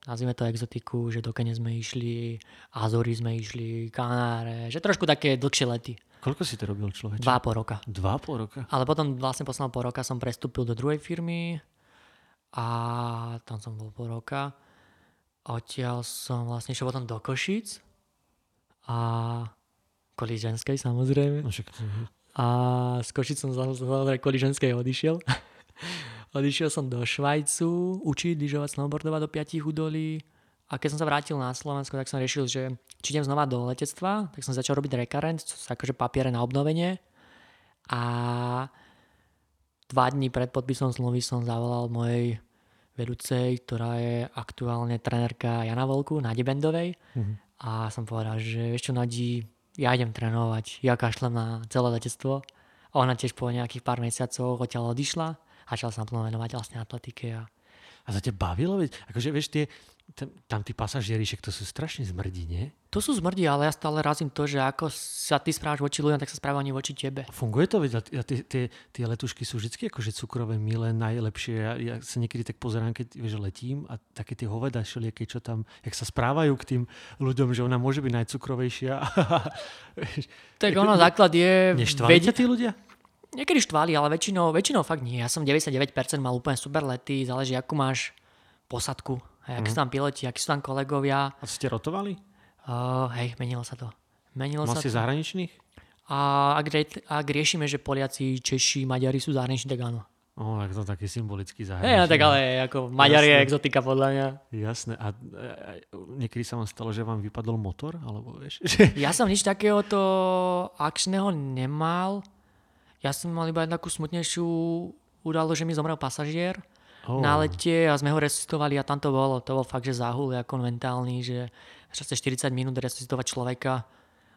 nazvime to exotiku, že do Kene sme išli, Azory sme išli, Kanáre, že trošku také dlhšie lety. Koľko si to robil človeč? Dva a pol roka. Dva a pol roka? Ale potom vlastne posledného pol roka som prestúpil do druhej firmy a tam som bol pol roka. Odtiaľ som vlastne išiel potom do Košic a kvôli ženskej samozrejme. No však, A z Košic som samozrejme kvôli ženskej odišiel. <laughs> odišiel som do Švajcu učiť lyžovať, snowboardovať do piatich údolí. A keď som sa vrátil na Slovensko, tak som riešil, že či idem znova do letectva, tak som začal robiť rekarent, čo sú akože papiere na obnovenie. A dva dní pred podpisom zmluvy som zavolal mojej vedúcej, ktorá je aktuálne trenérka Jana Volku na Debendovej. Mhm. A som povedal, že vieš čo, Nadí, ja idem trénovať, ja kašlem na celé letectvo. A ona tiež po nejakých pár mesiacov odtiaľ odišla a začala sa naplno venovať vlastne atletike. A... A za ťa bavilo? Akože vieš, tie, tam, tam tí pasažieri, však to sú strašne zmrdí, nie? To sú zmrdi, ale ja stále razím to, že ako sa ty správaš voči ľuďom, tak sa správajú oni voči tebe. Funguje to? Veď, a tie, tie, tie letušky sú vždy akože cukrové, milé, najlepšie. Ja, ja sa niekedy tak pozerám, keď vieš, letím a také tie hoveda všelijaké, čo tam, jak sa správajú k tým ľuďom, že ona môže byť najcukrovejšia. <laughs> Tak ono, základ je... Neštvali ťa tí ľudia? Niekedy štvali, ale väčšinou, väčšinou fakt nie. Ja som 99% mal úplne super lety, záleží, akú máš posadku, a akí sú tam piloti, akí sú tam kolegovia. A ste rotovali? Uh, hej, menilo sa to. Menilo Mal sa si to. zahraničných? A ak, ak riešime, že Poliaci, Češi, Maďari sú zahraniční, tak áno. O, tak to taký symbolický Hej, zahraničný. no, tak ale ako Maďar je exotika podľa mňa. Jasné. A, e, e, niekedy sa vám stalo, že vám vypadol motor? Alebo vieš. <laughs> Ja som nič takéhoto akčného nemal. Ja som mal iba jednu takú smutnejšiu udalosť, že mi zomrel pasažier Oh. na lete a sme ho resuscitovali a tam to bolo. To bol fakt, že záhul ako mentálny, že časte 40 minút resuscitovať človeka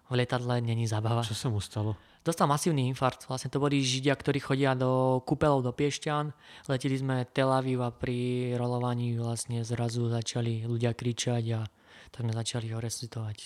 v lietadle není zábava. Čo sa mu stalo? Dostal masívny infarkt. Vlastne to boli Židia, ktorí chodia do kúpelov do Piešťan. Leteli sme Tel Aviv a pri rolovaní vlastne zrazu začali ľudia kričať a tak sme začali ho resuscitovať.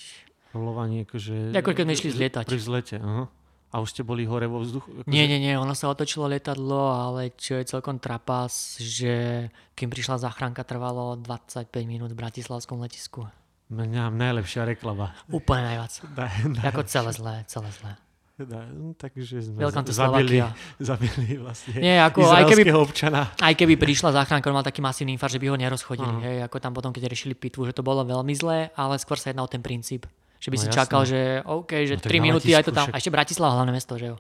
Rolovanie akože... Ako keď sme išli zlietať. Pri vzlete, aha. A už ste boli hore vo vzduchu? Akože... Nie, nie, nie, ono sa otočilo lietadlo, ale čo je celkom trapas, že kým prišla záchranka, trvalo 25 minút v Bratislavskom letisku. Mňa najlepšia reklama. Úplne najviac. <laughs> Ako celé zlé, celé zlé. Teda, no, takže sme Welcome zabili, zabili vlastne Nie, ako aj keby- občana. Aj keby prišla záchranka, on mal taký masívny infarkt, že by ho nerozchodili. Aha. Hej, ako tam potom, keď riešili pitvu, že to bolo veľmi zlé, ale skôr sa jedná o ten princíp. Že by No si jasné. čakal, že OK, že No tak 3 na minúty aj to tam. však- A ešte Bratislava, hlavné mesto, že jo.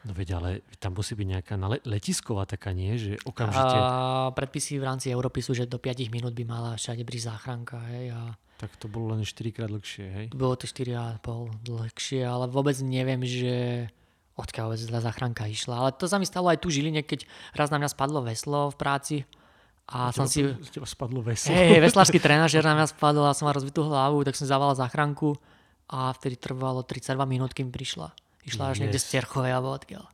No veď, ale tam musí byť nejaká letisková taká, nie? Že okamžite, A predpisy v rámci Európy sú, že do 5 minút by mala všade prísť záchranka. Hej, a tak to bolo len 4 krát dlhšie, hej? bolo to 4,5 dlhšie, ale vôbec neviem, že odkiaľ vôbec zlá záchranka išla. Ale to sa mi stalo aj tu Žiline, keď raz na mňa spadlo veslo v práci a som si... Teba spadlo veslo. Hej, veslársky <laughs> trenažer na mňa spadol a som mal rozbitú hlavu, tak som zavolal záchranku a vtedy trvalo 32 minút, kým prišla. Išla až niekde z Yes. Terchovej alebo odkiaľ.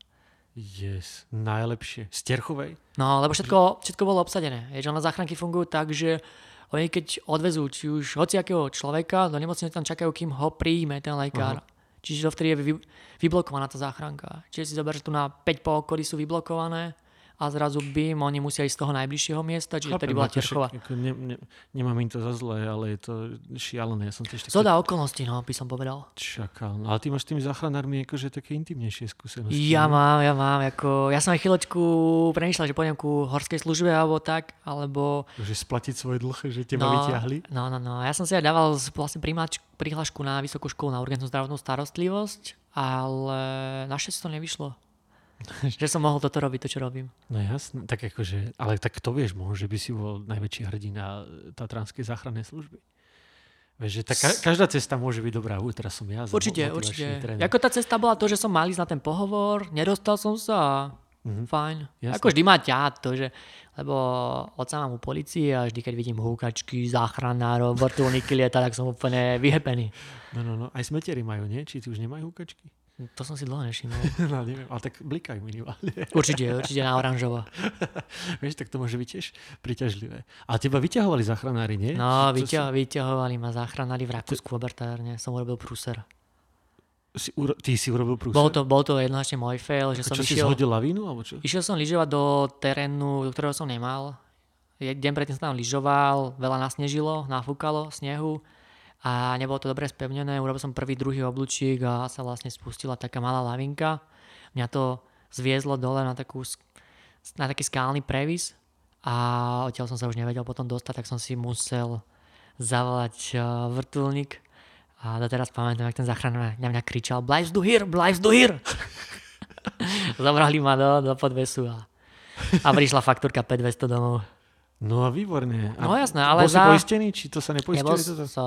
Yes, najlepšie. Z Terchovej? No, lebo všetko, všetko bolo obsadené. Je, že na záchranky fungujú tak, že oni keď odvezú či už hociakého človeka do nemocnice, tam čakajú, kým ho príjme ten lekár. Čiže dovtedy je vy, vyblokovaná tá záchranka. Čiže si zober, že tu na 5 po okolí sú vyblokované a zrazu bym, oni musia ísť z toho najbližšieho miesta, čiže vtedy bola Terchova. Ako ne, ne, nemám im to za zlé, ale je to šialené. Ja som tiež taký Zhoda okolností, no, by som povedal. čakal. No, ale ty máš s tými záchranármi akože také intimnejšie skúsenosti. Ja nie? mám, ja mám, ako, ja som aj chvíľočku premýšľal, že pôjdem ku horskej službe alebo tak, alebo Že splatiť svoj dlh, že teba no, vyťahli. no, no, no, ja som si aj dával vlastne prihlášku na vysokú školu na urgentnú zdravotnú starostlivosť, ale našťastie to nevyšlo. <laughs> že som mohol toto robiť, to čo robím. No jasné, tak akože, ale tak to vieš, možno, že by si bol najväčší hrdina Tatranskej záchrannej služby. Vieš, že tá, ka- každá cesta môže byť dobrá. Ú, teraz som ja Určite, určite. tréner. Ako tá cesta bola to, že som mal ísť na ten pohovor, nedostal som sa a Mhm. fajn. Jasné. Ako vždy ma ťa to, že lebo otca mám u policie a vždy, keď vidím húkačky, záchranárov, vrtulníky lieta, tak som úplne vyhepený. No, no, no. Aj smetery majú, nie? Či už nemajú húkačky? To som si dlho nevšimol. <laughs> no, neviem, ale tak blikajú minimálne. Určite, určite na oranžovo. <laughs> Vieš, tak to môže byť tiež priťažlivé. A teba vyťahovali záchranári, nie? No, vyťa- vyťahovali ma záchranári v Rakúsku v obertárne. Som urobil prúser. Si, uro- ty si urobil prúser? Bol to, bol to jednoznačne môj fail, že som čo si išiel, zhodil lavínu, alebo čo? išiel som lyžovať do terénu, do ktorého som nemal. Deň predtým som tam lyžoval, veľa nasnežilo, nafúkalo snehu a nebolo to dobre spevnené. Urobil som prvý, druhý oblúčik a sa vlastne spustila taká malá lavinka. Mňa to zviezlo dole na, takú, na taký skálny previs a odtiaľ som sa už nevedel potom dostať, tak som si musel zavolať uh, vrtulník a doteraz pamätám, jak ten záchranár na mňa kričal Bleibst du hier, bleibst du hier. <laughs> Zabrali ma do, do podvesu a, a prišla faktúrka 5200 domov. No a výborne. A No jasné, ale bol si za- poistený, či to sa Nebol nepoistili? toto? so,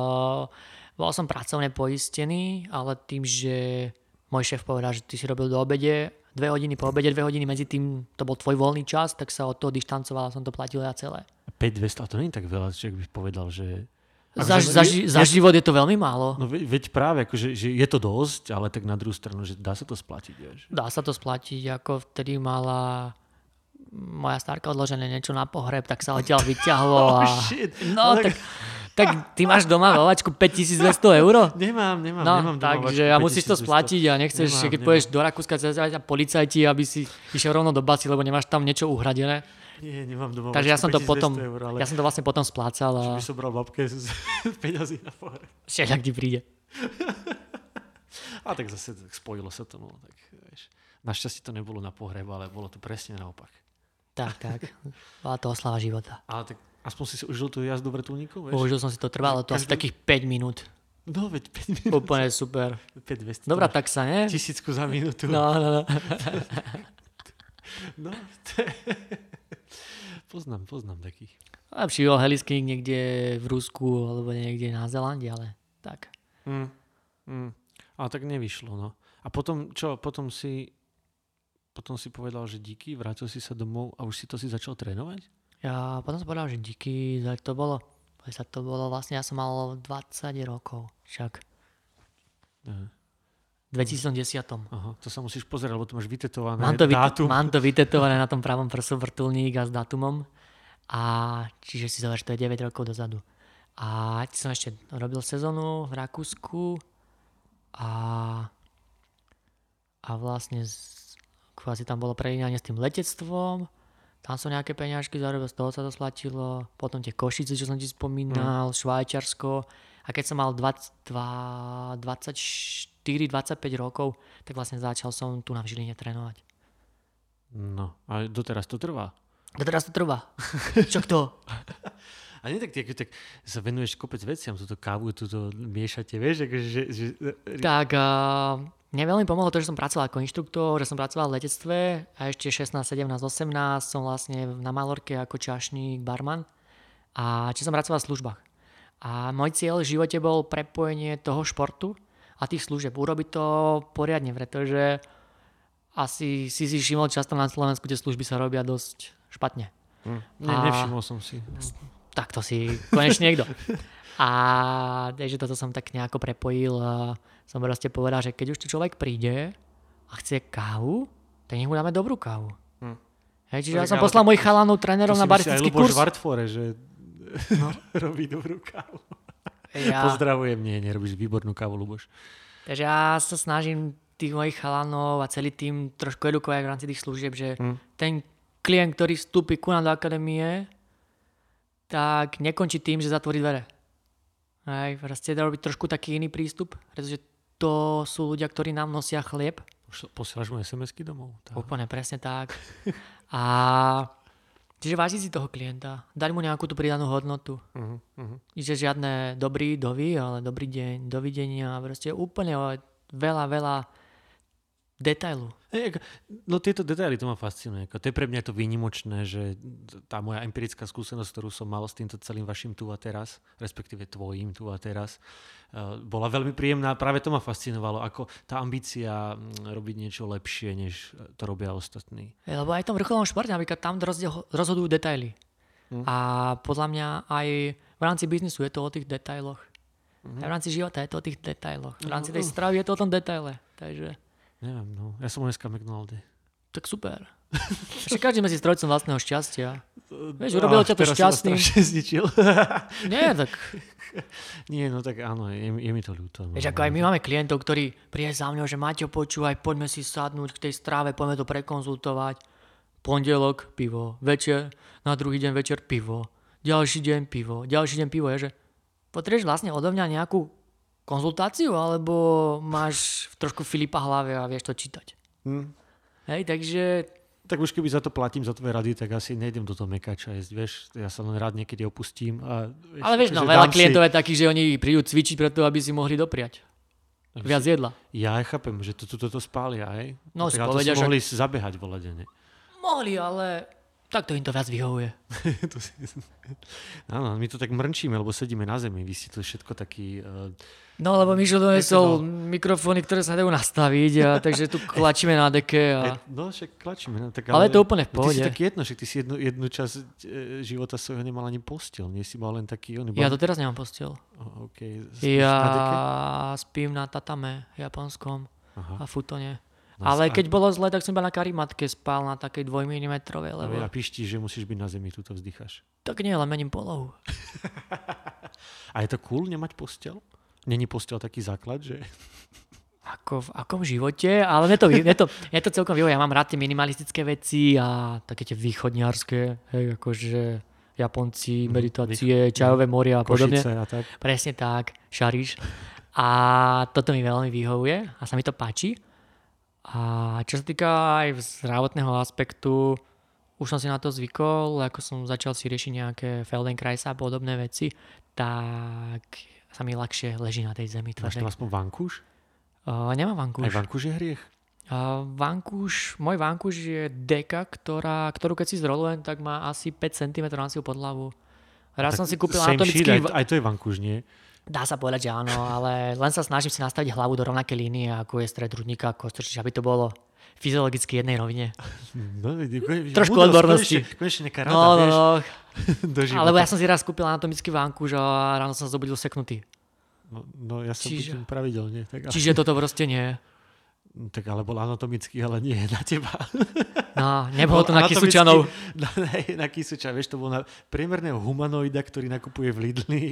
bol som pracovne poistený, ale tým, že môj šéf povedal, že ty si robil do obede, dve hodiny po obede, dve hodiny medzi tým, to bol tvoj voľný čas, tak sa od toho dištancoval a som to platil ja celé. 5200, a to nie je tak veľa, že by povedal, že... Za, Akože za, ži- za život je to veľmi málo. No veď práve, akože, že je to dosť, ale tak na druhú stranu, že dá sa to splatiť. Vieš. Dá sa to splatiť, ako vtedy mala moja starka odložené niečo na pohreb, tak sa odtiaľ vyťahlo. <laughs> Oh, a... shit. No, Ale- tak, tak ty máš doma vovačku 5200 eur? Nemám, nemám, No, nemám takže a musíš to 5200. splatiť a nechceš, Nemám, keď nemám. pôjdeš do Rakúska, cez ťa policajti, aby si išiel rovno do basy, lebo nemáš tam niečo uhradené. Nie, nemám doma Takže ja som to 5200 potom, Eur, ale ja som to vlastne potom splácal že a by som bral babke z peňazí na pohreb. všelijak ti príde. A tak zase tak spojilo sa to. No, tak, vieš. Našťastie to nebolo na pohreb, ale bolo to presne naopak. Tak, tak. Bola to oslava života. Ale tak aspoň si užil tú jazdu vrtulníkov? Užil som si to, trvalo to asi Každý- takých 5 minút. No, veď 5 minút. Úplne super. 5 200. Dobrá taxa, ne? Tisícku za minútu. No, no, no. no je... poznám, poznám takých. Lepší bol helisking niekde v Rusku alebo niekde na Zelande, ale tak. Mm. Mm. Ale tak nevyšlo, no. A potom, čo, potom si potom si povedal, že díky, vrátil si sa domov a už si to si začal trénovať? Ja potom som povedal, že díky, za to bolo, to bolo vlastne, ja som mal 20 rokov, však. Aha. V 2010. Aha, to sa musíš pozerať, lebo to máš vytetované Mám to, dátum. mám to vytetované na tom pravom prsu vrtulník a s dátumom. A čiže si zober, to je 9 rokov dozadu. A som ešte robil sezónu v Rakúsku a, a vlastne z, kvázi tam bolo prelínanie s tým letectvom. Tam som nejaké peňažky zarobil, z toho sa to splatilo. Potom tie Košice, čo som ti spomínal, Švajčiarsko. A keď som mal 22, 24 24-25 rokov, tak vlastne začal som tu na Žiline trénovať. No, a doteraz to trvá. Doteraz to trvá. <laughs> Čo to? A nie tak, tak, tak sa venuješ kopec veciam, túto kávu, túto miešate, vieš, akože, že, že, Tak uh, mne veľmi pomohlo to, že som pracoval ako inštruktor, že som pracoval v letectve a ešte 16, 17, 18 som vlastne na Malorke ako čašník, barman a či som pracoval v službách. A môj cieľ v živote bol prepojenie toho športu a tých služieb. Urobiť to poriadne, pretože asi si si všimol často na Slovensku, tie služby sa robia dosť špatne. hm, ne, nevšimol som si. Tak to si konečne niekto. A takže toto som tak nejako prepojil a som proste povedal, že keď už tu človek príde a chce kávu, tak nech mu dáme dobrú kávu. Hm. Hej, čiže ja Tak som ale poslal mojich chalanov To trénerov na baristický kurz. Vartfore, že No. <laughs> robí dobrú kávu. Ja, Pozdravujem, nie, nerobíš výbornú kávu, Luboš. takže ja sa snažím tých mojich chalanov a celý tým trošku edukovať v rámci tých služieb, že Hm. ten klient, ktorý vstúpi ku nám do akadémie, tak nekončí tým, že zatvorí dvere. Hej, proste dá robiť trošku taký iný prístup, pretože to sú ľudia, ktorí nám nosia chlieb. Už Posielaš mu SMS-ky domov? Tá. Úplne presne tak. A čiže váži si toho klienta, dať mu nejakú tú pridanú hodnotu. Uh-huh, uh-huh. Že žiadne dobrý dovi, ale dobrý deň, dovidenia, proste úplne veľa, veľa detailu. Ako, no tieto detaily to ma fascinuje. To je pre mňa to výnimočné, že tá moja empirická skúsenosť, ktorú som mal s týmto celým vašim tu a teraz, respektíve tvojím tu a teraz, uh, bola veľmi príjemná. Práve to ma fascinovalo, ako tá ambícia mm, robiť niečo lepšie, než to robia ostatní. Hej, Lebo aj v tom vrcholovom športe, napríklad tam rozhodujú detaily. Hm. A podľa mňa aj v rámci biznisu je to o tých detailoch. Mhm. Aj v rámci života je to o tých detailoch. V rámci No. tej stravy je to o tom detaile. Takže Neviem, no. Ja som dneska McDonaldy. tak super. <laughs> Však každý si strojcom vlastného šťastia. Vieš, urobilo ťa to šťastný. <laughs> zničil. <laughs> Nie, tak Nie, no tak áno, je, je mi to ľúto. No. Vieš, ako aj my máme klientov, ktorí príde za mňou, že Maťo, počúvaj, poďme si sadnúť k tej stráve, poďme to prekonzultovať. Pondelok, pivo, večer, na druhý deň večer pivo, ďalší deň pivo, ďalší deň pivo. Je, že potrebuješ vlastne odo mňa nejakú konzultáciu, alebo máš trošku Filipa hlave a vieš to čítať. Hm. Hej, takže Tak už keby za to platím, za tvoje rady, tak asi nejdem do toho mekača jesť, vieš. Ja sa len rád niekedy opustím. A, vieš, ale vieš, no, veľa klientov je takých, že oni prídu cvičiť preto, aby si mohli dopriať. Viac jedla. Ja chápem, že to, to, to spália, hej. No, tak, si povedia, si že- mohli zabehať voladene. Mohli, ale takto im to viac vyhovuje. <laughs> to si... Áno, my to tak mrnčíme, lebo sedíme na zemi. Vy ste to všetko taký... Uh, No lebo Mišo donesol to mikrofóny, ktoré sa dajú nastaviť, a, <laughs> takže tu klačíme na deke. A... no, však klačíme. No, tak, Ale je to úplne v Ty si pohode. taký jedno, však ty si jednu, jednu časť e, života svojho nemal ani postel. Nie si mal len taký... On, Ja doteraz nemám postel. Oh, okay. Spíš Ja na deke? spím na tatame japonskom Aha. a futone. Ale a- keď bolo zle, tak som iba na karimatke spal na takej dvojmilimetrovej, A lebo ja pištíš, že musíš byť na zemi, tu to vzdycháš. tak nie, len mením polohu. <laughs> A je to cool nemať postel? Není postel taký základ, že... <laughs> Ako v akom živote, ale mne to, mne to, mne to celkom vyhovuje. Ja mám rád tie minimalistické veci a také tie východniarské, hej, akože Japonci, meditácie, čajové moria a podobne. A tak. Presne tak, šaríš. A toto mi veľmi vyhovuje a sa mi to páči. A čo sa týka aj zdravotného aspektu, už som si na to zvykol, ako som začal si riešiť nejaké Feldenkrais a podobné veci, tak sa mi ľahšie leží na tej zemi Máš tvrdej. tam aspoň vankúš? Uh, nemám vankúš. Aj vankúš je hriech? Uh, vankúš, môj vankúš je deka, ktorá, ktorú keď si zrolujem, tak má asi 5 cm na silu pod hlavu. Raz som si kúpil Same shit, anatomický... aj, aj to je vankúš, nie? Dá sa povedať, že áno, ale len sa snažím si nastaviť hlavu do rovnakej línie, ako je stred hrudníka kostrč, aby to bolo fyziologicky jednej rovine. No, Trošku odbornosti. Konečne, konečne nejaká rada, No, no, vieš, no, <laughs> života. alebo ja som si raz kúpil anatomický vankúš a ráno som zobudil seknutý. No, no ja som Čiže... pravidelne. Tak, Čiže toto proste nie. Tak ale bol anatomický, ale nie <laughs> na teba. No, nebolo to na Kisučanov. <laughs> Na, na, na Kisuča, vieš, to bol na priemerného humanoida, ktorý nakupuje v Lidli.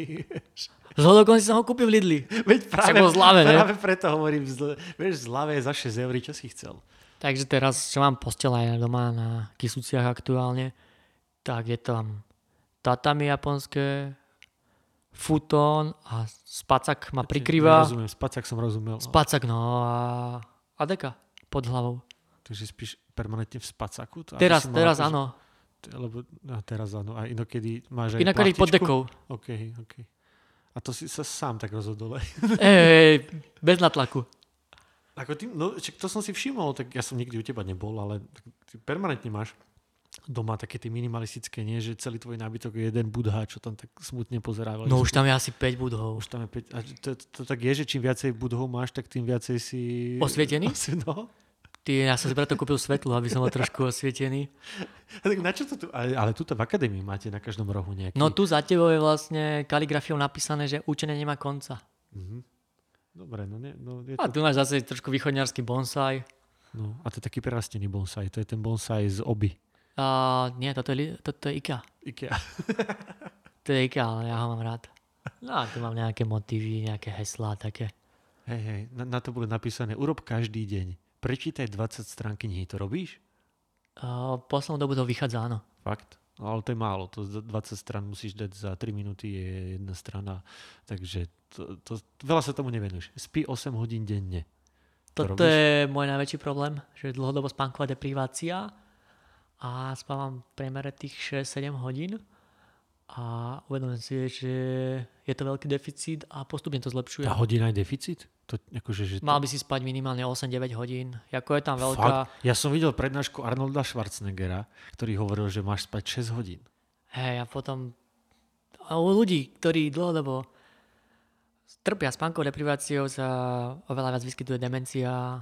Z hodokonci som ho kúpil v Lidli. Veď práve, bol zlave, ne? práve preto hovorím, zle, vieš, zľavé za 6 eur, čo si chcel. Takže teraz, čo mám postel aj doma na Kisuciach aktuálne, tak je tam tatami japonské, futón a spacak ma prikrýva. Rozumiem, spacak som rozumel. Spacak, no a, a deka pod hlavou. Takže spíš permanentne v spacaku? To, Teraz, teraz akože- áno. Lebo, no, teraz áno. A inokedy máš aj Inakedy pod plachtičku? dekou. OK, OK. A to si sa sám tak rozhodol. <laughs> Ej, bez natlaku. Ako ty, no, to som si všimol, tak ja som nikdy u teba nebol, ale ty permanentne máš doma také tie minimalistické, nie? Že celý tvoj nábytok je jeden budha, čo tam tak smutne pozerá. No už tam je asi 5 budov. už tam je 5. A to, to, tak je, že čím viacej budov máš, tak tým viacej si... Osvietený? <laughs> Asi, no. Ty, ja som si preto kúpil svetlo, aby som bol trošku osvietený. A <laughs> tak na čo to tu? Ale, ale tuto v akadémii máte na každom rohu nejaký... No tu za tebou je vlastne kaligrafiou napísané, že učenie nemá konca. Dobre, no, nie, no je A to... tu máš zase trošku východňarský bonsai. No, a to je taký prerastený bonsai. To je ten bonsai z oby. A nie, toto je, toto je IKEA. Ikea. <laughs> To je IKEA, ale ja ho mám rád. No a tu mám nejaké motívy, nejaké heslá také. Hej, hej, na, na to bolo napísané, urob každý deň. Prečítaj 20 strán knihy, to robíš? A poslednú dobu to vychádza, áno. Fakt? No, ale to je málo, to z 20 strán musíš dať za 3 minúty je jedna strana, takže to, to, veľa sa tomu nevenuješ. Spí 8 hodín denne. To Toto robíš? je môj najväčší problém, že dlhodobo spánková deprivácia a spávam v priemere tých 6-7 hodín a uvedomujem si, že je to veľký deficit a postupne to zlepšuje. A hodina je deficit? To, akože, že to, Mal by si spať minimálne 8-9 hodín. Ako je tam veľká... Fakt? Ja som videl prednášku Arnolda Schwarzeneggera, ktorý hovoril, že máš spať 6 hodín. Hej, a potom a u ľudí, ktorí dlhodobo trpia spánkovou depriváciou, sa oveľa viac vyskytuje demencia,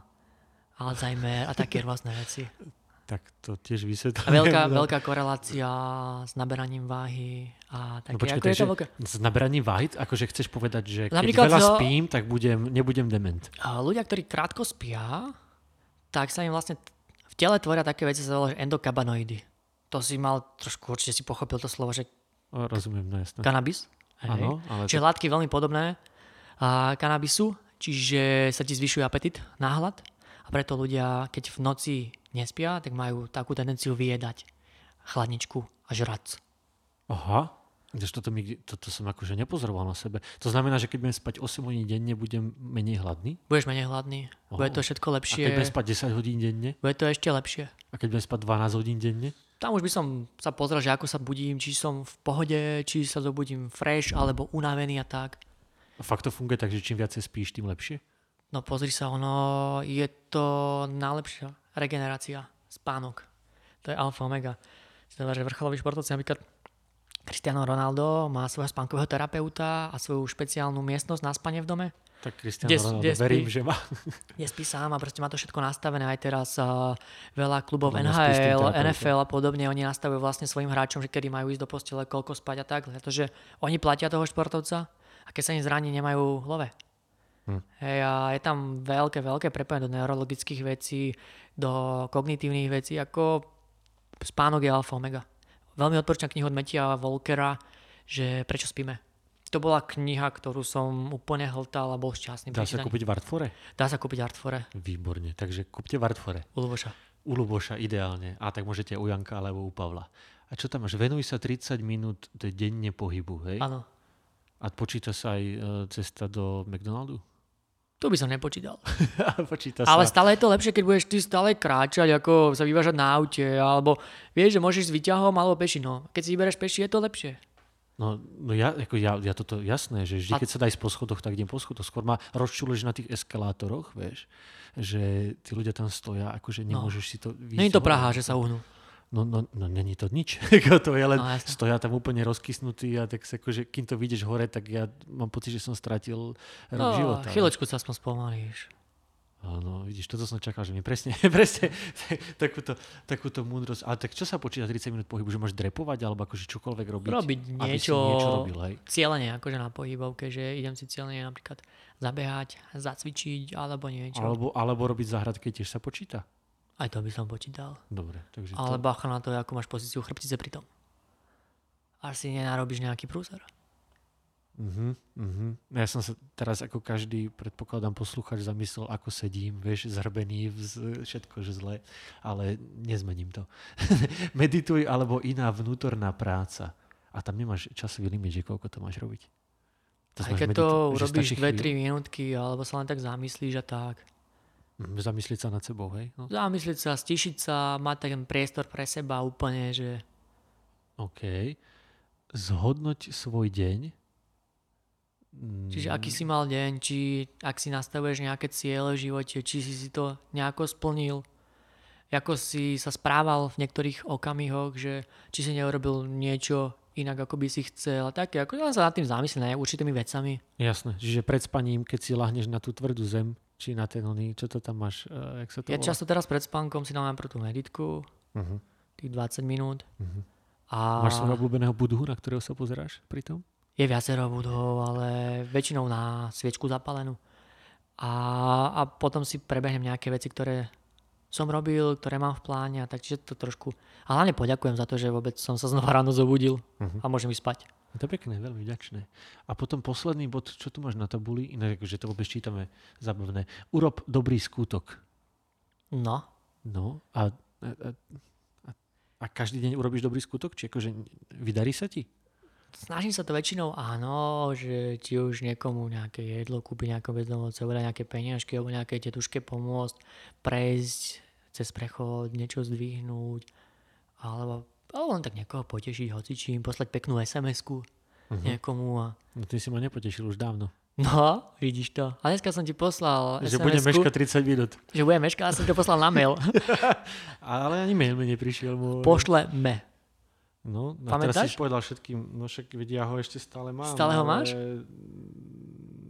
Alzheimer a také rôzne veci. <laughs> Tak to tiež vysvetľujem. A veľká, <laughs> veľká korelácia s naberaním váhy a také. No počkaj, ako je to s naberaním váhy, akože chceš povedať, že keď Napríklad veľa zo- spím, tak budem, nebudem dement. Ľudia, ktorí krátko spia, tak sa im vlastne v tele tvoria také veci, sa že endokabanoidy. To si mal trošku, určite si pochopil to slovo, že rozumiem, no jasné. kanabis. Áno, ale Čiže látky veľmi podobné a kanabisu, čiže sa ti zvyšuje apetit, náhlad a preto ľudia, keď v noci nespia, tak majú takú tendenciu vyjedať chladničku a žrac. Aha, toto, mi, toto som akože nepozoroval na sebe. To znamená, že keď budem spať 8 hodín denne, budem menej hladný? Budeš menej hladný, bude to všetko A lepšie, keď budem spať 10 hodín denne? bude to ešte lepšie. A keď budem spať 12 hodín denne? Tam už by som sa pozrel, že ako sa budím, či som v pohode, či sa zobudím fresh alebo unavený a tak. A fakt to funguje tak, že čím viacej spíš, tým lepšie? No pozri sa, ono je to najlepšia regenerácia, spánok. To je alfa omega. Znamená, že vrcholový športovci, napríklad Cristiano Ronaldo má svojho spánkového terapeuta a svoju špeciálnu miestnosť na spanie v dome, Tak Cristiano Kde- Ronaldo, kde spí? verím, že má. <laughs> kde spí sám a proste má to všetko nastavené. Aj teraz uh, veľa klubov No, NHL. NFL a podobne, oni nastavujú vlastne svojim hráčom, že kedy majú ísť do postele, koľko spať a tak, pretože oni platia toho športovca a keď sa im zraní, nemajú hlove. Hm. Hej, a je tam veľké, veľké prepojenie do neurologických vecí, do kognitívnych vecí, ako spánok je alfa omega. Veľmi odporúčam knihu od Metia Volkera, že prečo spíme. To bola kniha, ktorú som úplne hltal a bol šťastný. Dá sa kúpiť v Artfore? Dá sa kúpiť Artfore Výborne, takže kúpte v Artfore. u Luboša. U Luboša ideálne. A tak môžete u Janka alebo u Pavla. A čo tam máš? Venuj sa 30 minút denne pohybu, hej? Áno. A počíta sa aj e, cesta do McDonaldu? Tu by som nepočítal. <laughs> počíta Ale sa. stále je to lepšie, keď budeš ty stále kráčať, ako sa vyvážať na aute, alebo vieš, že môžeš s výťahom alebo peši. No, keď si vybereš peši, je to lepšie. No, no ja, ako ja, ja toto jasné, že vždy, keď sa dá ísť po schodoch, tak idem po schodoch. Skôr ma rozčuluješ na tých eskalátoroch, vieš, že tí ľudia tam stoja, akože nemôžeš si to Není to. Praha, že sa uhnú. No, no, no není to nič. <laughs> To je len, No, stoja tam úplne rozkysnutí a tak sa akože, kým to vidíš hore, tak ja mám pocit, že som stratil rok No, života. chvíľočku sa aspoň spomalíš. Áno, vidíš, toto som čakal, že mi presne, <laughs> presne takúto, takúto múdrosť. Ale tak čo sa počíta 30 minút pohybu, že môžeš drepovať alebo akože čokoľvek robiť? Robiť niečo, niečo robil, hej? cieľene, akože na pohybovke, že idem si cieľene napríklad zabehať, zacvičiť alebo niečo. Alebo, alebo robiť záhradke tiež sa počíta? Aj to by som počítal. Dobre, takže Ale to... bacha na to, ako máš pozíciu chrbtice pri tom. Až si nenarobíš nejaký prúser. Uh-huh, uh-huh. Ja som sa teraz ako každý, predpokladám, posluchač zamyslel, ako sedím, vieš, zhrbený, vz, všetko, že zle, ale nezmením to. <laughs> Medituj alebo iná vnútorná práca. A tam nemáš časový limit, že koľko to máš robiť. To Aj keď medita- to urobíš stačí 2-3 chvíľu? minútky, alebo sa len tak zamyslíš a tak. Mm, Zamyslieť sa nad sebou, hej? No, Zamyslieť sa, stišiť sa, mať ten priestor pre seba úplne, že OK. Zhodnoť svoj deň. Mm, Čiže aký si mal deň, či ak si nastavuješ nejaké ciele v živote, či si si to nejako splnil, ako si sa správal v niektorých okamihoch, že či si neurobil niečo inak, ako by si chcel. a Také, ako len sa nad tým zamyslieť, určitými vecami. Jasné, čiže pred spaním, keď si lahneš na tú tvrdú zem, či na ten oný, čo to tam máš, uh, jak sa to Ja volá? často teraz pred spánkom si dám najprv tú meditku, Uh-huh. tých 20 minút. Mhm. A Máš svojho obľúbeného budhu, na ktorého sa pozeráš pri tom? je viacero budov, ale väčšinou na sviečku zapalenú. A, a potom si prebehnem nejaké veci, ktoré som robil, ktoré mám v pláne a tak, čiže to trošku... A hlavne poďakujem za to, že vôbec som sa znova ráno zobudil Mhm. a môžem ísť spať. Je to pekné, veľmi vďačné. A potom posledný bod, čo tu máš na tabuli, inak že to vôbec čítame zabavné. Urob dobrý skutok. No, No a, a, a, a každý deň urobíš dobrý skutok? Či akože vydarí sa ti? snažím sa to väčšinou áno, že ti už niekomu nejaké jedlo, kúpiť nejaké bezdomovce, obrať nejaké peniažky alebo nejaké tetuške pomôcť, prejsť cez prechod, niečo zdvihnúť, alebo, alebo len tak niekoho potešiť hocičím, poslať peknú SMS-ku Mhm. niekomu a No ty si ma nepotešil už dávno. No, vidíš to. A dneska som ti poslal Že budem meškať 30 minút. že budem meškať, a som to poslal na mail. <laughs> Ale ani mail mi neprišiel. Môj. Pošleme. No, a teraz si povedal všetkým, no však vedia, ja ho ešte stále mám. Stále ho ale- máš?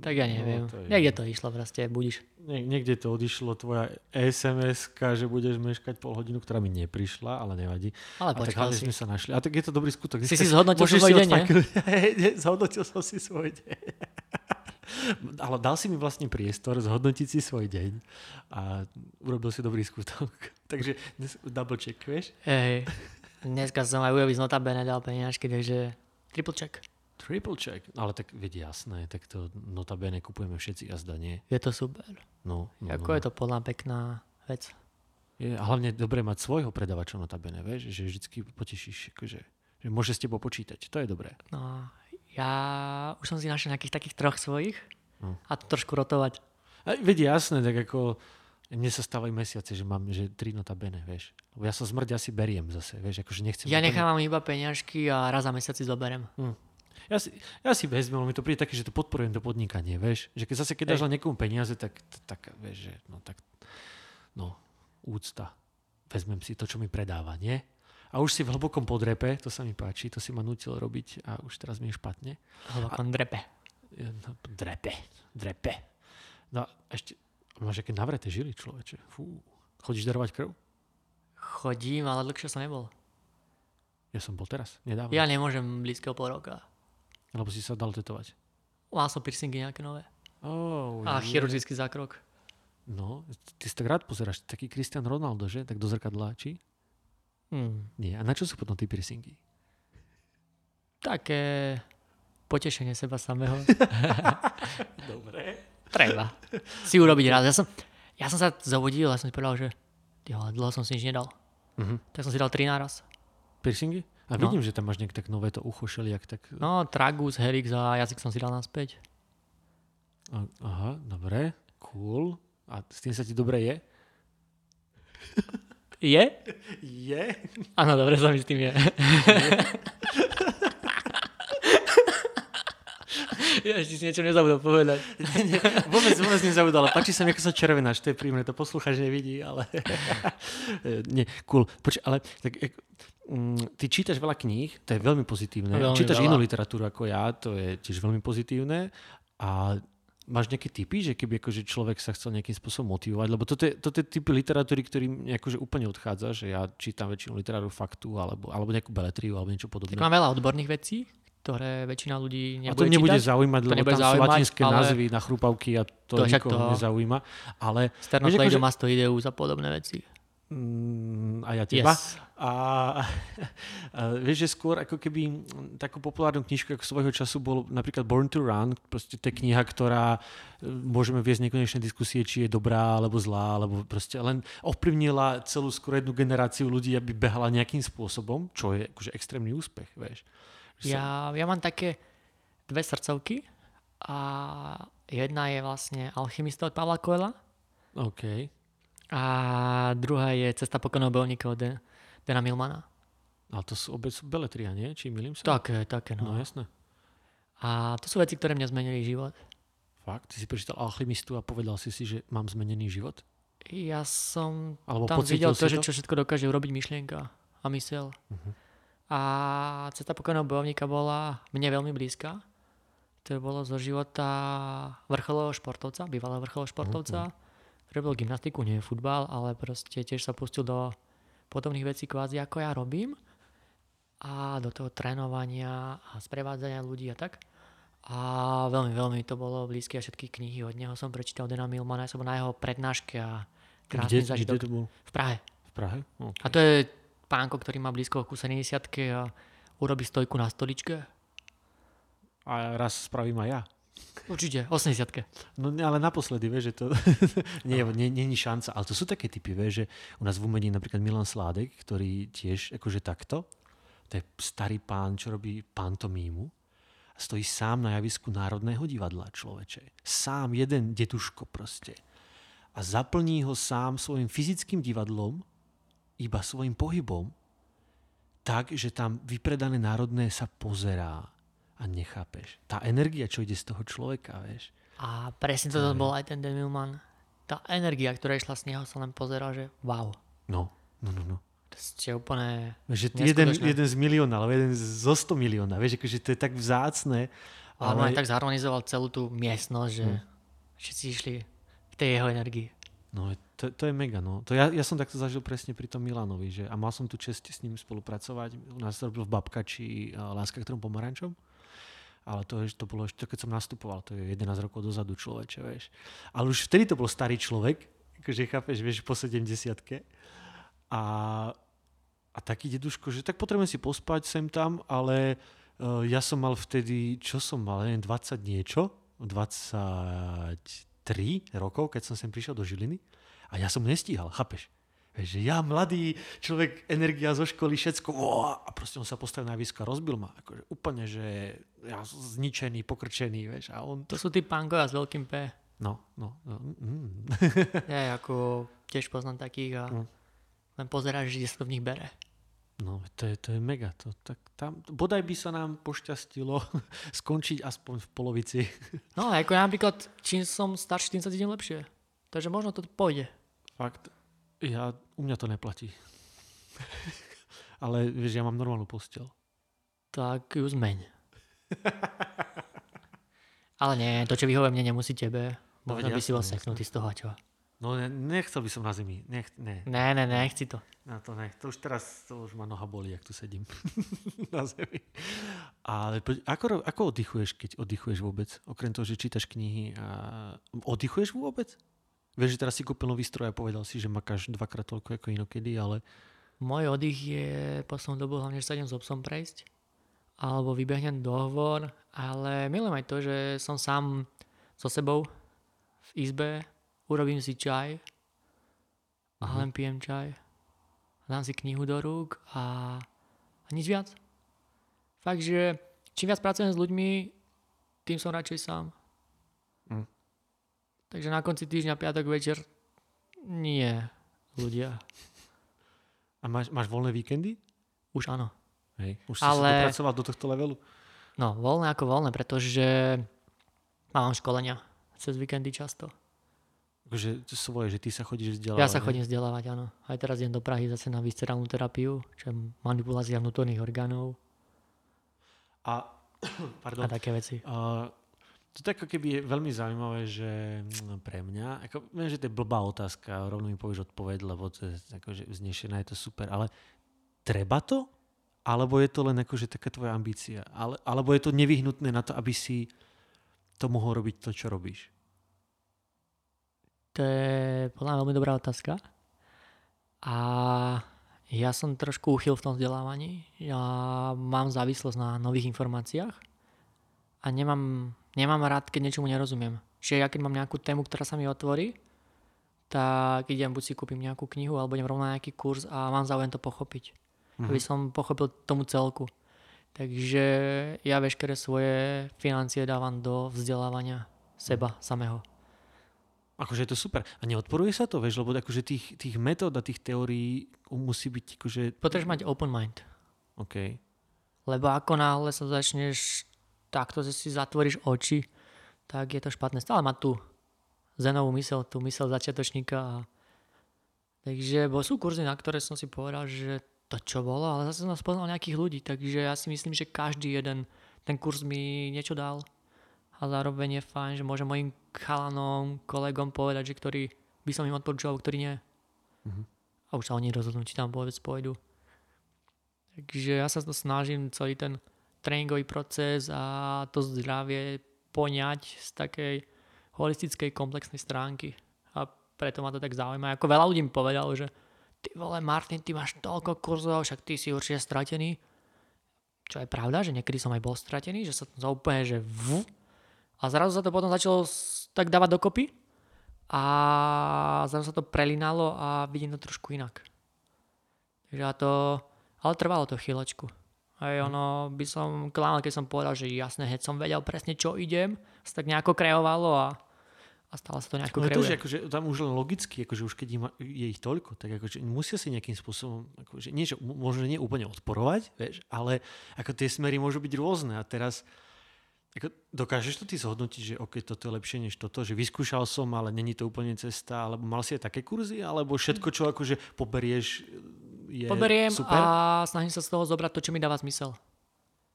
Tak ja neviem. No, to je Niekde to išlo proste, budíš. Nie, niekde to odišlo, tvoja sms že budeš meškať pol hodinu, ktorá mi neprišla, ale nevadí. Ale A tak hlavne si. sme sa našli. A tak je to dobrý skutok. Si Dneska si zhodnotil svoj deň, <laughs> Zhodnotil som si svoj deň. <laughs> Ale dal si mi vlastne priestor zhodnotiť si svoj deň a urobil si dobrý skutok. <laughs> Takže dnes double check, vieš? Hej. Dneska som aj Ujovi z notabene dal peniažky, takže triple check. Triple check. Ale tak veď jasné, tak to notabene kupujeme všetci a zda nie. Je to super. No, no, Ako no. je to podľa pekná vec. Je a hlavne dobre mať svojho predavača notabene, vieš, že vždycky potešíš, akože, že môže s tebou počítať. To je dobré. No, ja už som si našiel nejakých takých troch svojich No. a to trošku rotovať. A veď jasné, tak ako mne sa stávajú mesiace, že mám že tri notabene, vieš. Lebo ja sa smrť asi beriem zase, vieš, akože nechcem... Ja nechávam iba peňažky a raz za mesiac si zoberiem. Ja si, ja si vezmem, mi to príde také, že to podporujem to podnikanie, vieš. Že keď zase keď dáš niekomu peniaze, tak, tak vieš, že no tak, no, úcta. Vezmem si to, čo mi predáva, nie? A už si v hlbokom podrepe, to sa mi páči, to si ma nutil robiť a už teraz mi je špatne. Hlboko drepe. No, drepe, drepe. No ešte, máš aké navreté žily, človeče. Fú. Chodíš darovať krv? Chodím, ale dlhšie som nebol. Ja som bol teraz, nedávno. Ja nemôžem blízkeho pol roka. Lebo si sa dal tetovať. Mal som piercingy nejaké nové. Oh, A je. chirurgický zákrok. No, ty si tak rád pozeráš, taký Cristiano Ronaldo, že? Tak do zrkadla, či? Hmm. Nie. A na čo sú potom tie piercingy? Také potešenie seba samého. <laughs> Dobre. Treba. Si urobiť raz. Ja som, ja som sa zobudil a som si povedal, že jo, dlho som si nič nedal. Mhm. Tak som si dal tri naraz. Piercingy? A No. vidím, že tam máš nejak tak nové to ucho šeliak, tak... No, tragus, herix a jazyk som si dal naspäť. A- Aha, dobre, cool. A s tým sa ti dobre je? <laughs> Je? Je. Áno, dobre sa mi s tým je. <laughs> ja ešte si niečo nezabudol povedať. Vôbec, vôbec nezabudol, ale páči sa mi, ako sa červenáš, to je príjemné, to poslucháč nevidí, ale... <laughs> Nie, cool. Poč, ale tak, mm, ty čítaš veľa kníh, to je veľmi pozitívne. Veľmi čítaš veľa. inú literatúru ako ja, to je tiež veľmi pozitívne. A máš nejaké typy, že keby akože človek sa chcel nejakým spôsobom motivovať, lebo toto je, toto je typy literatúry, ktorým akože úplne odchádza, že ja čítam väčšinu literatúru faktu alebo, alebo nejakú beletriu alebo niečo podobné. Tak mám veľa odborných vecí, ktoré väčšina ľudí A nebude to nebude čítať. zaujímať, To lebo nebude tam sú zaujímať, latinské ale- názvy na chrupavky a to, To nikoho to- nezaujíma. Ale Sternocleidomastoideus Vieš, a podobné veci. Mm, a ja teba. Yes. A, <laughs> a vieš, že skôr ako keby takú populárnu knižku ako svojho času bol napríklad Born to Run, proste to je kniha, ktorá e, môžeme viesť nekonečné diskusie, či je dobrá alebo zlá, alebo proste len ovplyvnila celú skôr jednu generáciu ľudí, aby behala nejakým spôsobom, čo je akože extrémny úspech, vieš. Že Ja, ja mám také dve srdcovky A jedna je vlastne Alchymista od Pavla Koela OK. A druhá je Cesta pokonou bojovníka od Dana Milmana. Ale to sú obec beletria, nie? Či milím sa? Také, také, No no. jasné. A to sú veci, ktoré mňa zmenili život. Fakt? Ty si prečítal Alchymistu a povedal si si, že mám zmenený život? Ja som Alebo tam videl to, si že to? čo všetko dokáže urobiť myšlienka a mysel. Mhm. A cesta pokojného bojovníka bola mne veľmi blízka. To bolo zo života vrcholového športovca, bývalého vrcholového športovca, Mhm. Robil gymnastiku, nie futbal, ale proste tiež sa pustil do podobných vecí kvázi ako ja robím a do toho trénovania a sprevádzania ľudí a tak. A veľmi, veľmi to bolo blízke a všetky knihy od neho som prečítal Dana Milmana, ja som bol na jeho prednáške a krásny Kde, zažitok. kde to bol? V Prahe. V Prahe? OK. A to je pánko, ktorý má blízko ku 70 a urobí stojku na stoličke. A raz spravím aj ja. Určite, 80 No ale naposledy, vieš, že to <laughs> nie, nie, nie, nie šanca. Ale to sú také typy, vieš, že u nás v umení napríklad Milan Sládek, ktorý tiež akože takto, to je starý pán, čo robí pantomímu a stojí sám na javisku Národného divadla človeče. Sám jeden deduško proste. A zaplní ho sám svojim fyzickým divadlom, iba svojim pohybom, tak, že tam vypredané národné sa pozerá a nechápeš. Tá energia, čo ide z toho človeka, vieš. A presne toto bol aj ten Demilman. Tá energia, ktorá išla z neho, sa len pozeral, že wow. No, no, no, no. To ste úplne... Že jeden, jeden z milióna, alebo jeden zo 100 milióna. Vieš, akože to je tak vzácne. Ale on aj tak zharmonizoval celú tú miestnosť, že všetci išli v tej jeho energii. no, to, to je mega. No. To ja, ja som takto zažil presne pri tom Milanovi. Že, a mal som tu čest s ním spolupracovať. U nás to robil v Babkači uh, Láska k trom pomarančom. Ale to, to bolo ešte, keď som nastupoval, to je 11 rokov dozadu človeče, vieš. Ale už vtedy to bol starý človek, akože chápeš, vieš, po 70 a, a taký deduško, že tak potrebujem si pospať sem tam, ale uh, ja som mal vtedy, čo som mal, neviem, 20 niečo, 23 rokov, keď som sem prišiel do Žiliny a ja som nestíhal, chápeš? Vieš, že ja, mladý človek, energia zo školy, všetko, ó, a proste on sa postavil na výsko a rozbil ma. Akože úplne, že ja zničený, pokrčený, vieš, a on... To sú tí pánkovia s veľkým P. No, no, no. Mm. <laughs> Ja ako tiež poznám takých a No. len pozeráš, že sa to v nich bere. No, to je, to je mega. To, tak tam, bodaj by sa nám pošťastilo <laughs> skončiť aspoň v polovici. No ako ja napríklad, čím som starší, tým sa cítim lepšie. Takže možno to pôjde. Fakt, ja, u mňa to neplatí. Ale vieš, ja mám normálnu postel. Tak ju zmeň. Ale nie, to, čo vyhovuje mne, nemusí tebe. No Možno by si bol seknutý z toho, čo? No ne, nechcel by som na zemi. Nech, ne, Ne, ne, nechci to. na to ne. To už teraz, to už ma noha bolí, ak tu sedím <laughs> na zemi. Ale ako, ako oddychuješ, keď oddychuješ vôbec? Okrem toho, že čítaš knihy a oddychuješ vôbec? Vieš, že teraz si kúpil nový stroj a povedal si, že makáš dvakrát toľko ako inokedy, ale Môj oddych je poslednú dobu hlavne, že sa idem s obsom prejsť. Alebo vybehnem dohovor. Ale milujem aj to, že som sám so sebou v izbe, urobím si čaj a len pijem čaj. Dám si knihu do rúk a, a nič viac. Fakt, že čím viac pracujem s ľuďmi, tým som radšej sám. Takže na konci týždňa, piatok večer, nie ľudia. a máš, máš voľné víkendy? Už áno. Hej. Už si sa Ale- dopracoval do tohto levelu? No, voľné ako voľné, pretože mám školenia cez víkendy často. To svoje, že ty sa chodíš vzdelávať. Ja sa chodím vzdelávať, áno. Aj teraz idem do Prahy zase na viscerálnu terapiu, čo je manipulácia vnútorných orgánov A, <clears throat> pardon, a také veci. a to ako keby je veľmi zaujímavé, že mm, pre mňa, ako, viem, že to je blbá otázka, rovno mi povieš odpoveď, lebo to je akože vznešená, je to super, ale treba to? Alebo je to len akože taká tvoja ambícia? Ale, alebo je to nevyhnutné na to, aby si to mohol robiť to, čo robíš? To je podľa mňa veľmi dobrá otázka. A ja som trošku uchyl v tom vzdelávaní. Ja mám závislosť na nových informáciách a nemám, nemám rád, keď niečomu nerozumiem. Čiže ja keď mám nejakú tému, ktorá sa mi otvorí, tak idem, buď si kúpim nejakú knihu, alebo idem rovno na nejaký kurz a mám záujem to pochopiť. Aby som pochopil tomu celku. Takže ja veškeré svoje financie dávam do vzdelávania seba samého. Akože je to super. A neodporuje sa to, vieš, lebo akože tých, tých metód a tých teórií musí byť akože... Potrebuješ mať open mind. OK. Lebo ako náhle sa začneš takto, že si zatvoríš oči, tak je to špatné. Stále má tú zenovú mysel, tú mysel začiatočníka. A... Takže bo sú kurzy, na ktoré som si povedal, že to čo bolo, ale zase som spoznal nejakých ľudí, takže ja si myslím, že každý jeden ten kurz mi niečo dal a zároveň je fajn, že môžem mojim chalanom, kolegom povedať, že ktorý by som im odporúčal, ktorý nie. Mhm. A už sa oni rozhodnú, či tam vôbec pôjdu. Takže ja sa to snažím celý ten tréningový proces a to zdravie poňať z takej holistickej komplexnej stránky. A preto ma to tak zaujíma. Ako veľa ľudí mi povedalo, že ty vole Martin, ty máš toľko kurzov, však ty si určite stratený. Čo je pravda, že niekedy som aj bol stratený, že sa to úplne, že v, a zrazu sa to potom začalo tak dávať dokopy a zrazu sa to prelinalo a vidím to trošku inak. Takže to, ale trvalo to chvíľočku. Aj ono by som klamal, keď som povedal, že jasne, hneď som vedel presne, čo idem, sa tak nejako kreovalo a, a stále sa to nejako to, kreuje. že akože, tam už len logicky, akože už keď im, je ich toľko, tak akože musia si nejakým spôsobom, akože, nie, že možno nie úplne odporovať, vieš, ale ako tie smery môžu byť rôzne a teraz ako, dokážeš to ty zhodnotiť, že ok, toto je lepšie než toto, že vyskúšal som, ale není to úplne cesta, alebo mal si aj také kurzy, alebo všetko, čo akože poberieš, je Poberiem super? a snažím sa z toho zobrať to, čo mi dáva zmysel.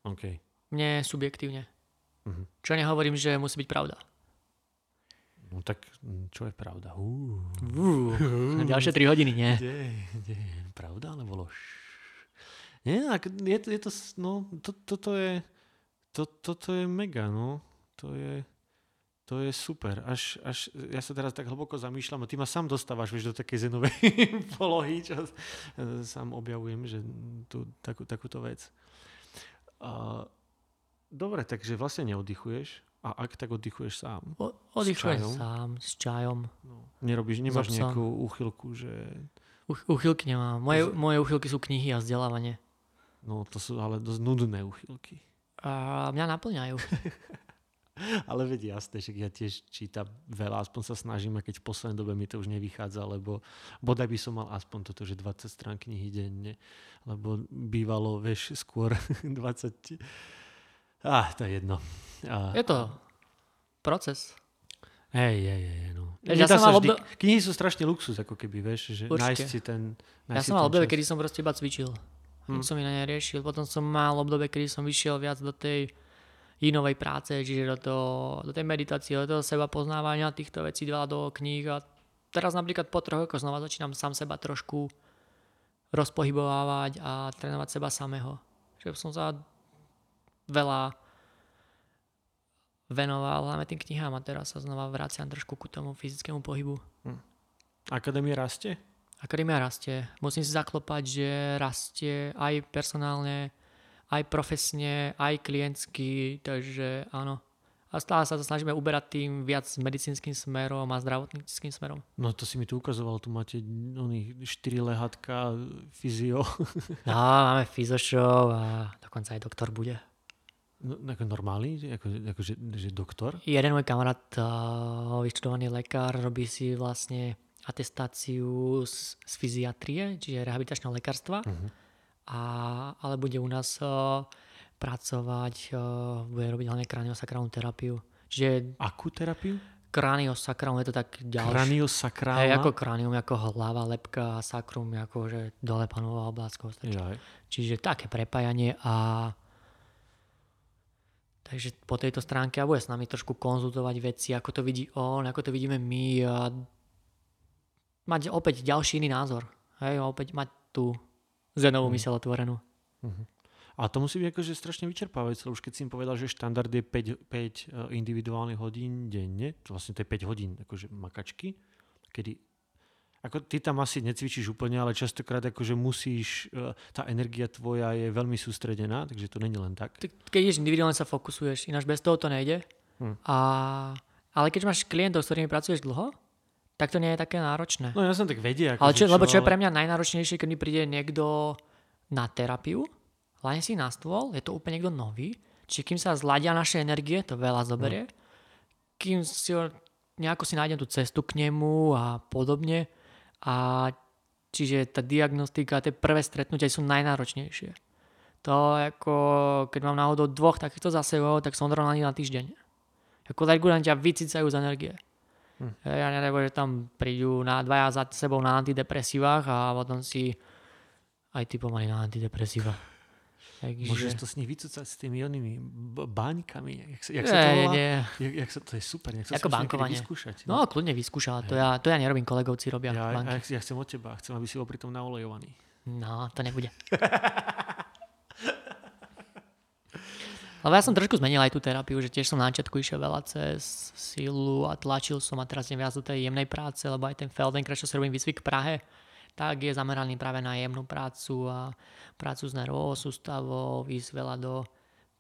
OK. Mne subjektívne. Mhm. Čo nehovorím, že musí byť pravda. No tak, mm, čo je pravda? Uh, Uh, <laughs> ďalšie 3 hodiny, nie? kde, kde, pravda alebo lož? Nie, ak, je, je to, no, to, toto je, to, toto je mega, no. To je, to je super. Až, až, ja sa teraz tak hlboko zamýšľam a ty ma sám dostávaš, vieš, do takej zenovej <laughs> polohy, čo sám objavujem, že tú, takú, takúto vec. A, dobre, takže vlastne neoddychuješ a ak tak oddychuješ sám. O- Oddychujem čajom? sám, s čajom. No. Nerobíš, nemáš psom. nejakú úchylku, že Uch- uchylky nemám. Moje, moje uchylky sú knihy a vzdelávanie. no to sú ale dosť nudné úchylky. A mňa naplňajú. <laughs> <laughs> Ale veď jasné, že ja tiež čítam veľa, aspoň sa snažím, a keď v poslednej dobe mi to už nevychádza, lebo bodaj by som mal aspoň toto, že 20 strán knihy denne, lebo bývalo, vieš, skôr <laughs> 20... Ah, to je jedno. A, Je to proces. hej, hej, hej, no. Ja som mal vždy, obdo- Knihy sú strašne luxus, ako keby, vieš, že Určite. nájsť si ten nájsť Ja si som mal obdobie, kedy som proste iba cvičil. Hm. Hm. som iné neriešil. Potom som mal obdobie, kedy som vyšiel viac do tej inovej práce, čiže do, toho, do tej meditácie, do toho seba poznávania týchto vecí, veľa do kníh a teraz napríklad po troch rokoch znova začínam sám seba trošku rozpohybovávať a trénovať seba samého. Že som sa veľa venoval hlavne tým knihám a teraz sa znova vraciam trošku ku tomu fyzickému pohybu. Akadémia rastie? Akadémia rastie. Musím si zaklopať, že rastie aj personálne, aj profesne, aj klientsky, takže áno. A stále sa to snažíme uberať tým viac medicínskym smerom a zdravotníckým smerom. No to si mi tu ukazoval, tu máte oný 4 lehatka, fyzio. No, máme fyzošov a dokonca aj doktor bude. No, ako normálny, ako, ako že, že doktor? Jeden môj kamarát, uh, vyštudovaný lekár, robí si vlastne atestáciu z, z fyziatrie, čiže rehabilitačného lekárstva. Mhm. A, ale bude u nás uh, pracovať, uh, bude robiť hlavne kraniosakrálnu terapiu. Čiže Akú terapiu? kraniosakrálnu je to tak ďalšie. Kraniosakrálna? Hej, ako kranium, ako hlava, lepka a sakrum, ako že dole panová oblasť. Čiže také prepájanie a takže po tejto stránke a bude s nami trošku konzultovať veci, ako to vidí on, ako to vidíme my a mať opäť ďalší iný názor. Hej, opäť mať tú zenovú myseľ otvorenú. A to musí byť akože strašne vyčerpávajúce, už keď si im povedal, že štandard je 5, 5 individuálnych hodín denne, to vlastne to je 5 hodín akože makačky, kedy ako ty tam asi necvičíš úplne, ale častokrát akože musíš, e, tá energia tvoja je veľmi sústredená, takže to není len tak. Keď ideš individuálne sa fokusuješ, ináč bez toho to nejde. Hm. A, ale keď máš klientov, s ktorými pracuješ dlho, tak to nie je také náročné. No ja som tak vedie. Ako Ale čo, že lebo čo je pre mňa najnáročnejšie, keď mi príde niekto na terapiu Láhne si na stôl, je to úplne niekto nový, čiže kým sa zladia naše energie, to veľa zoberie, kým si nejako si nájdem tú cestu k nemu a podobne. A čiže tá diagnostika, tie prvé stretnutia sú najnáročnejšie. To ako, keď mám náhodou dvoch takýchto za sebou, tak som odrovnaný na týždeň. Ako regulárne ťa vycicajú z energie. Hm. Ja neviem, že tam prídu na dvaja za sebou na antidepresívach a potom si aj ty pomaly na antidepresíva. Takže... Môžeš to s nich vycúcať s tými onými baňkami. Jak sa, jak sa to volá? nie. Jak, jak sa, to je super. Jak sa Ako bankovanie. Vyskúšať, No, kľudne vyskúšala. To ja, to ja nerobím, kolegovci robia Ja, banky. ja, ja chcem od teba, chcem, aby si bol pritom naolejovaný. No, to nebude. <laughs> Lebo ja som trošku zmenil aj tú terapiu, že tiež som na začiatku išiel veľa cez silu a tlačil som a teraz idem viac do tej jemnej práce, lebo aj ten Feldenkrais, čo si robím výcvik v Prahe, tak je zameraný práve na jemnú prácu a prácu s nervovou sústavou, ísť veľa do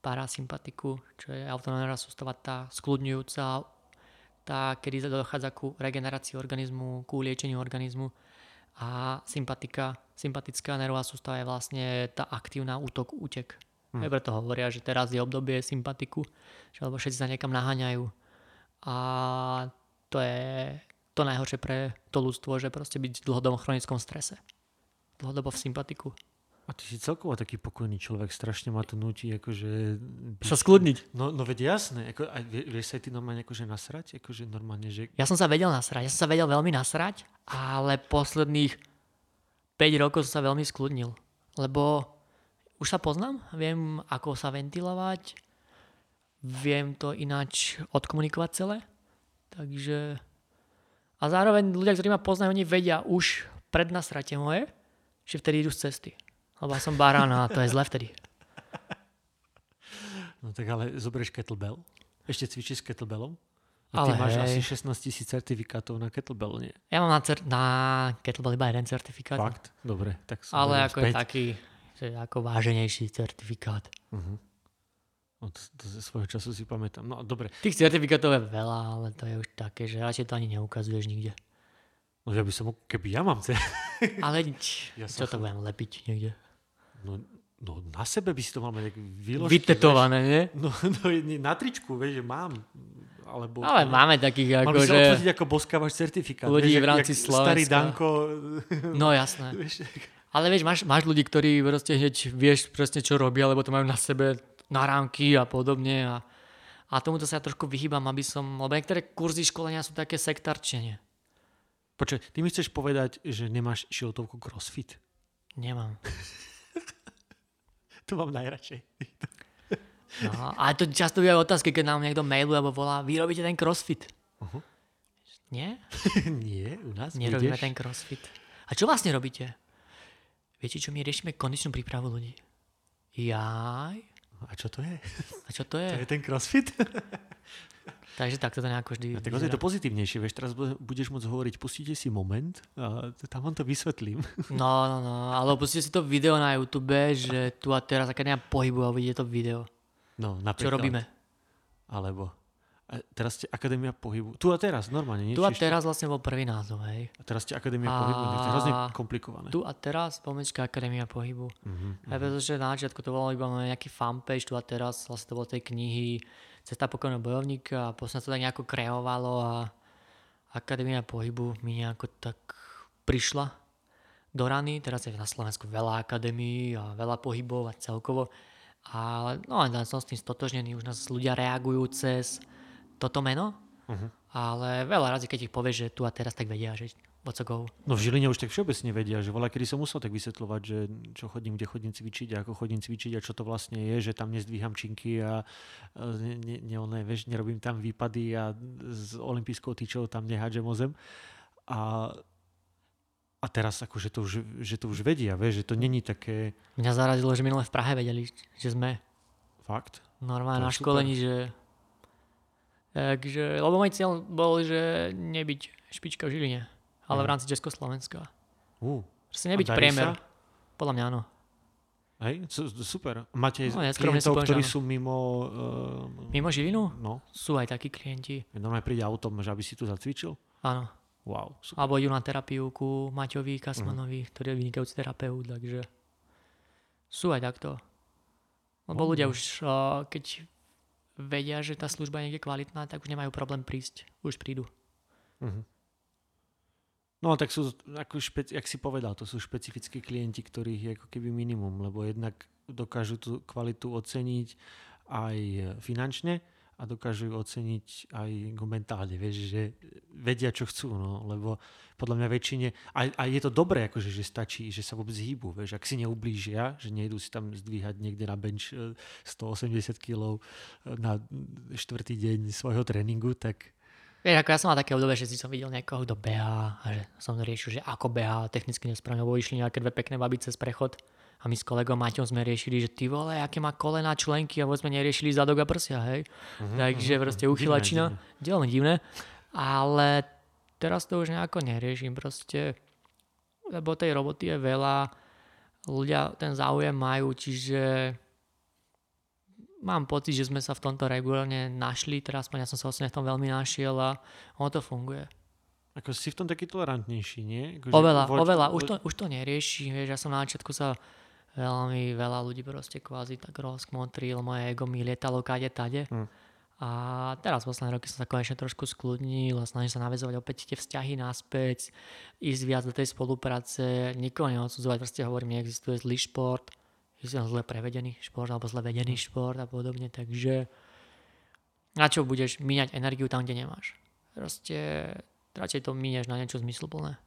parasympatiku, čo je autonómna sústava, tá skľudňujúca, tá, kedy dochádza ku regenerácii organizmu, ku liečeniu organizmu. A sympatika, sympatická nervová sústava je vlastne tá aktívna útok, útek. Hm. Aj preto hovoria, že teraz je obdobie sympatiku, že lebo všetci sa niekam naháňajú. A to je to najhoršie pre to ľudstvo, že proste byť v dlhodobom chronickom strese. Dlhodobo v sympatiku. A ty si celkovo taký pokojný človek, strašne ma to nutí, akože... byť- Sa skľudniť. No, no veď jasné, ako, a vie, vieš sa aj ty normálne akože nasrať? Akože normálne, že... Ja som sa vedel nasrať, ja som sa vedel veľmi nasrať, ale posledných 5 rokov som sa veľmi skľudnil. Lebo už sa poznám, viem ako sa ventilovať, viem to ináč odkomunikovať celé. Takže... A zároveň ľudia, ktorí ma poznajú, oni vedia už pred nasrate moje, že vtedy idú z cesty. Lebo ja som barán a to je zle vtedy. <laughs> No tak ale zoberieš kettlebell, ešte cvičíš s kettlebellom a Ale ty máš hej. asi 16 tisíc certifikátov na kettlebell, nie? Ja mám na, cer- na kettlebell iba jeden certifikát. Fakt? Dobre, tak som Ale ako je späť. taký, že ako váženejší certifikát. Od, to ze svojho času si pamätám. No dobre, Tých certifikátov je veľa, ale to je už také, že radšej to ani neukazuješ nikde. no ja by som, keby ja mám, ce- <laughs> Ale nič, Ja čo to budem lepiť niekde. no, no na sebe by si to mal mať vyložky. Vytetované, nie? vieš. No, <laughs> no nie, na tričku, vieš, že mám. Alebo, Ale máme takých Mal ako, by sa že... odfotiť ako boskávaš certifikát. ľudí vieš, v rámci jak Starý Slovenska. Danko. No <laughs> jasné. vieš, Ale vieš, máš, máš ľudí, ktorí proste hneď vieš presne, čo robia, lebo to majú na sebe narámky a podobne. A, a tomuto sa ja trošku vyhýbam, aby som... Lebo niektoré kurzy školenia sú také sektarčenie. Počkaj, ty mi chceš povedať, že nemáš šiltovku CrossFit? Nemám. <laughs> To mám najradšej. No, ale to často bývajú otázky, keď nám niekto mailuje alebo volá, vy robíte ten crossfit. Uh-huh. Nie? <laughs> Nie, u nás Nerobíme ideš. ten crossfit. A čo vlastne robíte? Viete čo, my riešime kondičnú prípravu ľudí. Jaj? A čo to je? A čo to <laughs> To je je? ten CrossFit? <laughs> Takže takto to nejako vždy A tak je to pozitívnejšie, vieš, teraz bu- budeš môcť hovoriť, pustíte si moment a tam vám to vysvetlím. <laughs> No, no, no. Ale pustíte si to video na YouTube, že tu a teraz Akadémia pohybu a uvidíte to video. No, napríklad. Čo robíme? Alebo a teraz ste Akadémia pohybu. Tu a teraz, normálne, nie? Tu a Čiže- teraz vlastne bol prvý názov, hej. A teraz ste Akadémia A- pohybu, to je hrozne komplikované. Tu a teraz pomečka Akadémia pohybu. Mhm, Aj pretože na začiatku to bolo iba nejaký fanpage, tu a teraz vlastne to bolo tej knihy Cesta pokojného bojovníka a sa to tak nejako kreovalo a Akadémia pohybu mi nejako tak prišla do rany. Teraz je na Slovensku veľa akadémií a veľa pohybov a celkovo. Ale no, som s tým stotožnený, už nás ľudia reagujú cez toto meno, Mhm. ale veľa razy, keď ich povieš, že tu a teraz, tak vedia, že what's go. No v Žiline už tak všeobecne vedia, že voľa, kedy som musel tak vysvetľovať, že čo chodím, kde chodím cvičiť a ako chodím cvičiť a čo to vlastne je, že tam nezdvíham činky a ne, ne, ne, ne, vieš, nerobím tam výpady a s olympijskou tyčou tam nehádžem o zem. A, a teraz akože to už, že to už vedia, vieš, že to není také Mňa zarazilo, že minule v Prahe vedeli, že sme fakt. normálne na je super. školení, že Takže, lebo môj cieľ bol, že nebyť špička v Žiline, ale v Mhm. rámci Československa. Uh, Proste nebyť priemer. sa? Podľa mňa áno. hej, su- super. Máte No, ja klientov, poviem, ktorí sú mimo, uh, Mimo Žilinu no, sú aj takí klienti. normálne príde autom, že aby si tu zacvičil. Áno. Wow, super. Alebo idú na terapiu ku Maťovi. Kasmanovi, ktorý je vynikajúci terapeut, takže sú aj takto. Lebo ľudia už, uh, keď vedia, že tá služba je niekde kvalitná, tak už nemajú problém prísť. Už prídu. No tak sú, ako špeci- jak si povedal, to sú špecifickí klienti, ktorých je ako keby minimum, lebo jednak dokážu tú kvalitu oceniť aj finančne a dokážu ju oceniť aj mentálne, vieš, že vedia, čo chcú, no, lebo podľa mňa väčšine, a, a je to dobré, akože, že stačí, že sa vôbec hýbu, vieš, ak si neublížia, že nejdú si tam zdvíhať niekde na bench e, 180 kg na štvrtý deň svojho tréningu, tak Vieš, ako ja som mal také obdobie, že si som videl niekoho, kto beha a že som riešil, že ako beha, technicky nesprávne, lebo išli nejaké dve pekné baby cez prechod a my s kolegom Maťom sme riešili, že ty vole, aké má kolena, členky a vôbec sme neriešili zadok a prsia, hej. Takže proste uchylačina, dielne divné, ale teraz to už nejako neriešim proste, lebo tej roboty je veľa, ľudia ten záujem majú, čiže mám pocit, že sme sa v tomto regulárne našli, teraz ja som sa vlastne v tom veľmi našiel a ono to funguje. ako si v tom taký tolerantnejší, nie? Akože Oveľa, voč- oveľa, už to, už to nerieši, vieš, ja som na začiatku sa veľmi veľa ľudí proste kvázi tak rozkmotril, moje ego mi lietalo kade tade. Hm. A teraz posledné roky som sa konečne trošku skľudnil a snažím sa navezovať opäť tie vzťahy naspäť, ísť viac do tej spolupráce, nikoho neodsudzovať, proste hovorím, neexistuje zlý šport, existuje zle prevedený šport alebo zle vedený šport a podobne, takže na čo budeš míňať energiu tam, kde nemáš. Proste radšej to míňaš na niečo zmysluplné.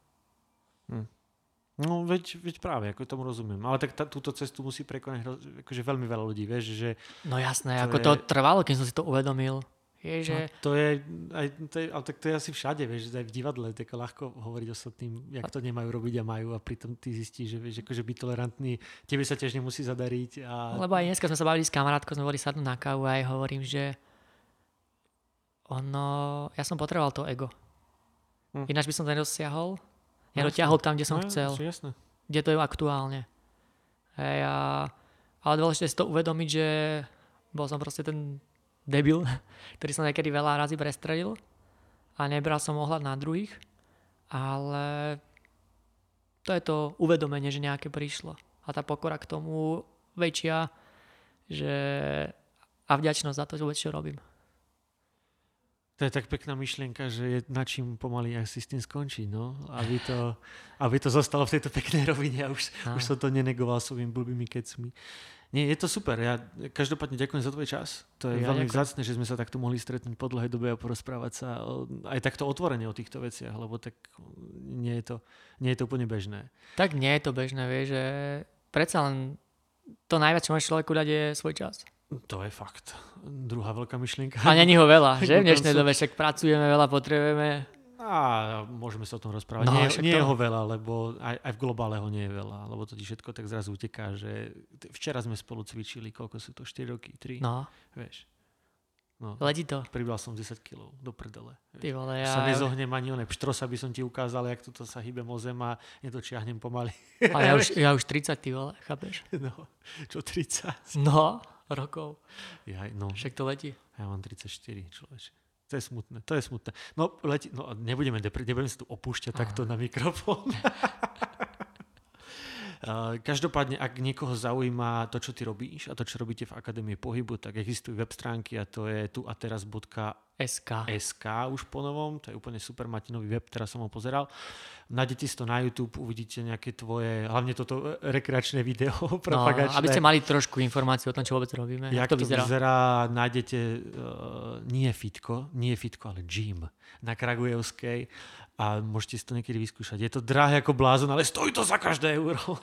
No veď, veď práve, ako tomu rozumiem. Ale tak tá, túto cestu musí prekonať akože veľmi veľa ľudí, vieš, že No jasné, To ako je- to trvalo, kým som si to uvedomil. Je, že... no, to je, aj, to je, ale tak to je asi všade, vieš, aj v divadle, tak ľahko hovoriť ostatným, jak to nemajú robiť a majú a pritom ty zistíš, že vieš, akože byť tolerantný, tebe sa tiež nemusí zadariť a Lebo aj dneska sme sa bavili s kamarátkou, sme boli sadnúť na kávu a aj hovorím, že ono, ja som potreboval to ego. Hm. Ináč by som to nedosiahol. No Nedotiahol tam, kde som no, chcel. Jasne. Kde to je aktuálne. Hej, a, ale dôležité si to uvedomiť, že bol som proste ten debil, <laughs> ktorý som niekedy veľa razy prestredil a nebral som ohľad na druhých, ale to je to uvedomenie, že nejaké prišlo. A tá pokora k tomu väčšia, že a vďačnosť za to, čo robím. To je tak pekná myšlienka, že je na čím pomaly asi s tým skončiť, no. Aby to, aby to zostalo v tejto peknej rovine a už, Áno. už som to nenegoval svojimi blbými kecmi. Nie, je to super. Ja každopádne ďakujem za tvoj čas. To je Ja veľmi ďakujem. vzácne, že sme sa takto mohli stretnúť po dlhej dobe a porozprávať sa o, aj takto otvorene o týchto veciach, lebo tak nie je to, nie je to úplne bežné. Tak nie je to bežné, vieš, že predsa len to najviac, čo môže človeku dať, je svoj čas. To je fakt. Druhá veľká myšlienka. A není ho veľa, že? <laughs> V dnešnej dobe však pracujeme veľa, potrebujeme. A môžeme sa o tom rozprávať. No, nie, nie je to- ho veľa, lebo aj, aj v globále ho nie je veľa, lebo to ti všetko tak zrazu uteká, že včera sme spolu cvičili, koľko sú to, 4 roky, 3, no. Vieš. No, letí to. pribral som 10 kg do prdele. Ty vole, Ja, sa nezohnem ani oné pštrosa by som ti ukázal, jak toto sa hýbe o zem a nedočiahnem pomaly. a ja, už, <laughs> ja už 30, ty vole, chápeš? No, čo 30? No, rokov. Ja, no, Však to letí. ja mám 34, človeče. To je smutné, to je smutné. No, leti, no a nebudeme, depre, nebudeme sa tu opúšťať takto na mikrofón. <laughs> Každopádne, ak niekoho zaujíma to, čo ty robíš a to, čo robíte v Akadémie pohybu, tak existujú web stránky a to je tu teraz.sk SK. už po novom, to je úplne super, máte nový web, teraz som ho pozeral. Nájdete si to na YouTube, uvidíte nejaké tvoje, hlavne toto e, rekreačné video <laughs> No, propagačné. aby ste mali trošku informáciu o tom, čo vôbec robíme. Jak Jak to vyzerá. vyzerá, nájdete uh, nie fitko, nie fitko, ale gym na Kragujevskej a môžete si to niekedy vyskúšať. Je to drahé ako blázon, ale stojí to za každé euro. <laughs>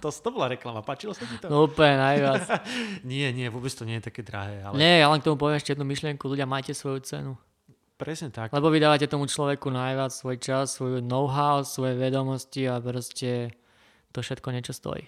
to, to bola reklama, páčilo sa ti to? No úplne najviac. <laughs> Nie, nie, vôbec to nie je také drahé, ale Nie, ja len k tomu poviem ešte jednu myšlienku. Ľudia, majte svoju cenu. presne tak. Lebo vy dávate tomu človeku najviac svoj čas, svoju know-how, svoje vedomosti a proste to všetko niečo stojí.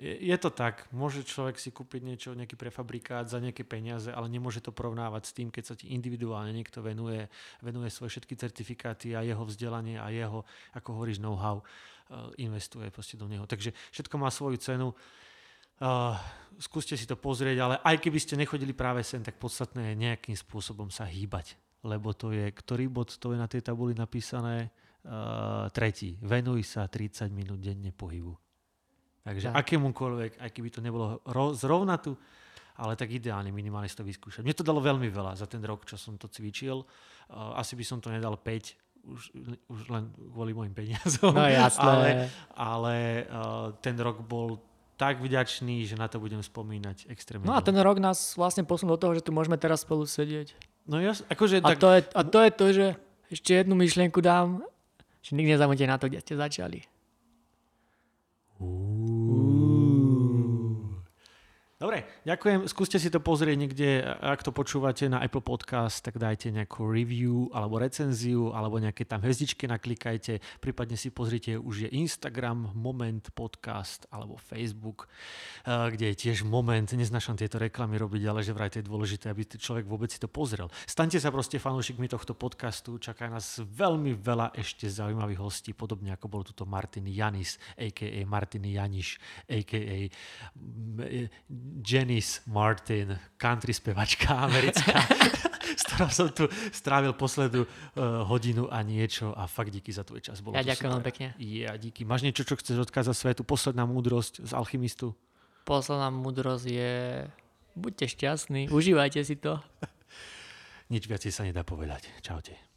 Je to tak. Môže človek si kúpiť niečo, nejaký prefabrikát za nejaké peniaze, ale nemôže to porovnávať s tým, keď sa ti individuálne niekto venuje, venuje svoje všetky certifikáty a jeho vzdelanie a jeho, ako hovoríš, know-how, uh, investuje proste do neho. Takže všetko má svoju cenu. Uh, skúste si to pozrieť, ale aj keby ste nechodili práve sem, tak podstatné je nejakým spôsobom sa hýbať. Lebo to je, ktorý bod to je na tej tabuli napísané? Uh, tretí. Venuj sa 30 minút denne pohybu. Takže Tak. akémukoľvek, aj keby to nebolo ro- zrovna tu, ale tak ideálne minimálne to vyskúšať. Mne to dalo veľmi veľa za ten rok, čo som to cvičil. Uh, asi by som to nedal 5, už, už len kvôli mojim peniazom. No jasné. <laughs> Ale, ale uh, ten rok bol tak vďačný, že na to budem spomínať extrémne. No a ten rok nás vlastne posunul do toho, že tu môžeme teraz spolu sedieť. No jas, akože A tak... to, je, a to je to, že ešte jednu myšlienku dám, že nikdy nezabudnite na to, kde ste začali. Dobre, ďakujem. Skúste si to pozrieť niekde, ak to počúvate na Apple Podcast, tak dajte nejakú review alebo recenziu, alebo nejaké tam hvezdičky naklikajte. Prípadne si pozrite, už je Instagram, Moment Podcast alebo Facebook, kde je tiež Moment. Neznašam tieto reklamy robiť, ale že vraj to je dôležité, aby človek vôbec si to pozrel. Staňte sa proste fanúšikmi tohto podcastu. Čaká nás veľmi veľa ešte zaujímavých hostí, podobne ako bol tuto Martin Janis, a.k.a. Martin Janiš, a.k.a. mm, Janice Martin, country spevačka <laughs> americká, s ktorou som tu strávil poslednú uh, hodinu a niečo a fakt díky za tvoj čas. Bolo Ja ďakujem veľmi pekne. Ja díky. Máš niečo, čo chceš odkázať svetu? Posledná múdrosť z Alchymistu? Posledná múdrosť je, buďte šťastní, užívajte si to. <laughs> Nič viac sa nedá povedať. Čaute.